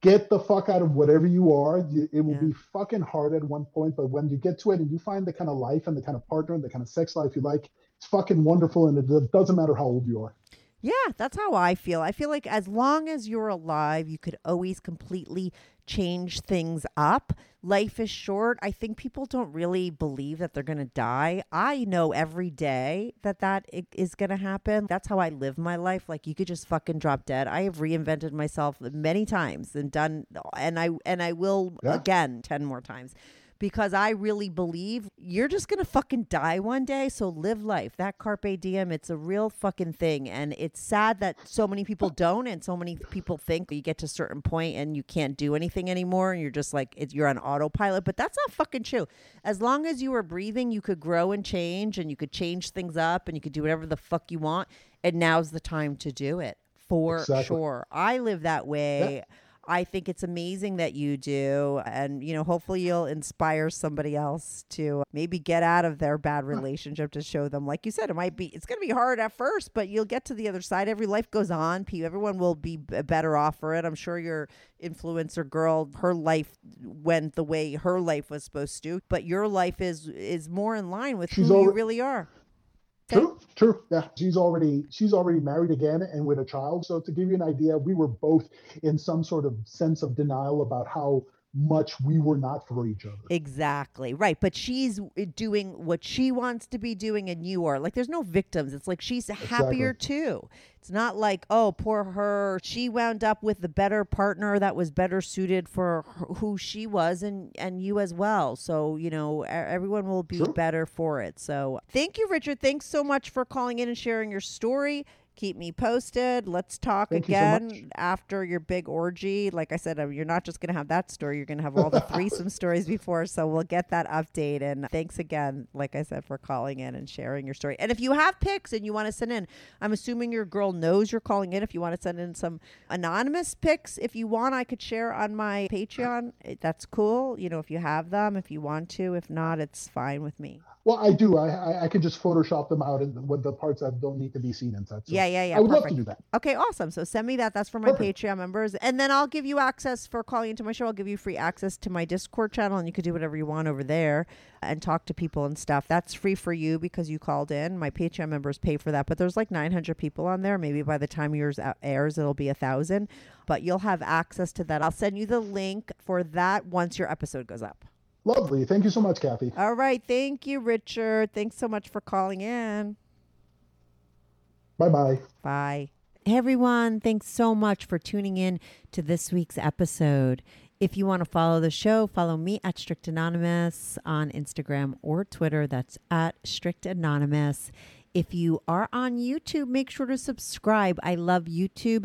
get the fuck out of whatever you are. It will Yeah. be fucking hard at one point, but when you get to it and you find the kind of life and the kind of partner and the kind of sex life you like, it's fucking wonderful, and it doesn't matter how old you are. Yeah, that's how I feel. I feel like as long as you're alive, you could always completely change things up. Life is short. I think people don't really believe that they're going to die. I know every day that that is going to happen. That's how I live my life. Like you could just fucking drop dead. I have reinvented myself many times and done and I and I will Yeah. again 10 more times because I really believe you're just gonna fucking die one day. So live life. That carpe diem, it's a real fucking thing, and it's sad that so many people don't, and so many people think you get to a certain point and you can't do anything anymore, and you're just like it's, you're on autopilot. But that's not fucking true. As long as you were breathing, you could grow and change, and you could change things up, and you could do whatever the fuck you want. And now's the time to do it for Exactly. sure. I live that way. I think it's amazing that you do. And, you know, hopefully you'll inspire somebody else to maybe get out of their bad relationship to show them, like you said, it might be, it's going to be hard at first, but you'll get to the other side. Every life goes on. Everyone will be better off for it. I'm sure your influencer girl, her life went the way her life was supposed to, but your life is, is more in line with She's who you really are. Okay. True, true. Yeah, she's already she's already married again and with a child. So to give you an idea, we were both in some sort of sense of denial about how much we were not for each other. Exactly. Right. But she's doing what she wants to be doing, and you are. Like, there's no victims. It's like she's happier too. It's not like, oh, poor her. She wound up with the better partner that was better suited for who she was, and, and you as well. So, you know, everyone will be Sure. better for it. So, thank you, Richard. Thanks so much for calling in and sharing your story. Keep me posted. Let's talk Thank you so again after your big orgy. Like I said, uh, you're not just going to have that story, you're going to have all the *laughs* threesome stories before. So we'll get that update. And thanks again, like I said, for calling in and sharing your story. And if you have pics and you want to send in, I'm assuming your girl knows you're calling in. If you want to send in some anonymous pics, if you want, I could share on my Patreon. That's cool. You know, if you have them, if you want to. If not, it's fine with me. Well, I do. I, I I can just Photoshop them out and with the parts that don't need to be seen and such. So Yeah, yeah, yeah. I would love to do that. Okay, awesome. So send me that. That's for my Perfect. Patreon members. And then I'll give you access for calling into my show. I'll give you free access to my Discord channel and you could do whatever you want over there and talk to people and stuff. That's free for you because you called in. My Patreon members pay for that, but there's like 900 people on there. Maybe by the time yours airs, it'll be a thousand, but you'll have access to that. I'll send you the link for that once your episode goes up. Lovely. Thank you so much, Kathy. All right. Thank you, Richard. Thanks so much for calling in. Bye bye. Bye. Hey everyone, thanks so much for tuning in to this week's episode. If you want to follow the show, follow me at Strict Anonymous on Instagram or Twitter. That's at Strict Anonymous. If you are on YouTube, make sure to subscribe. I love YouTube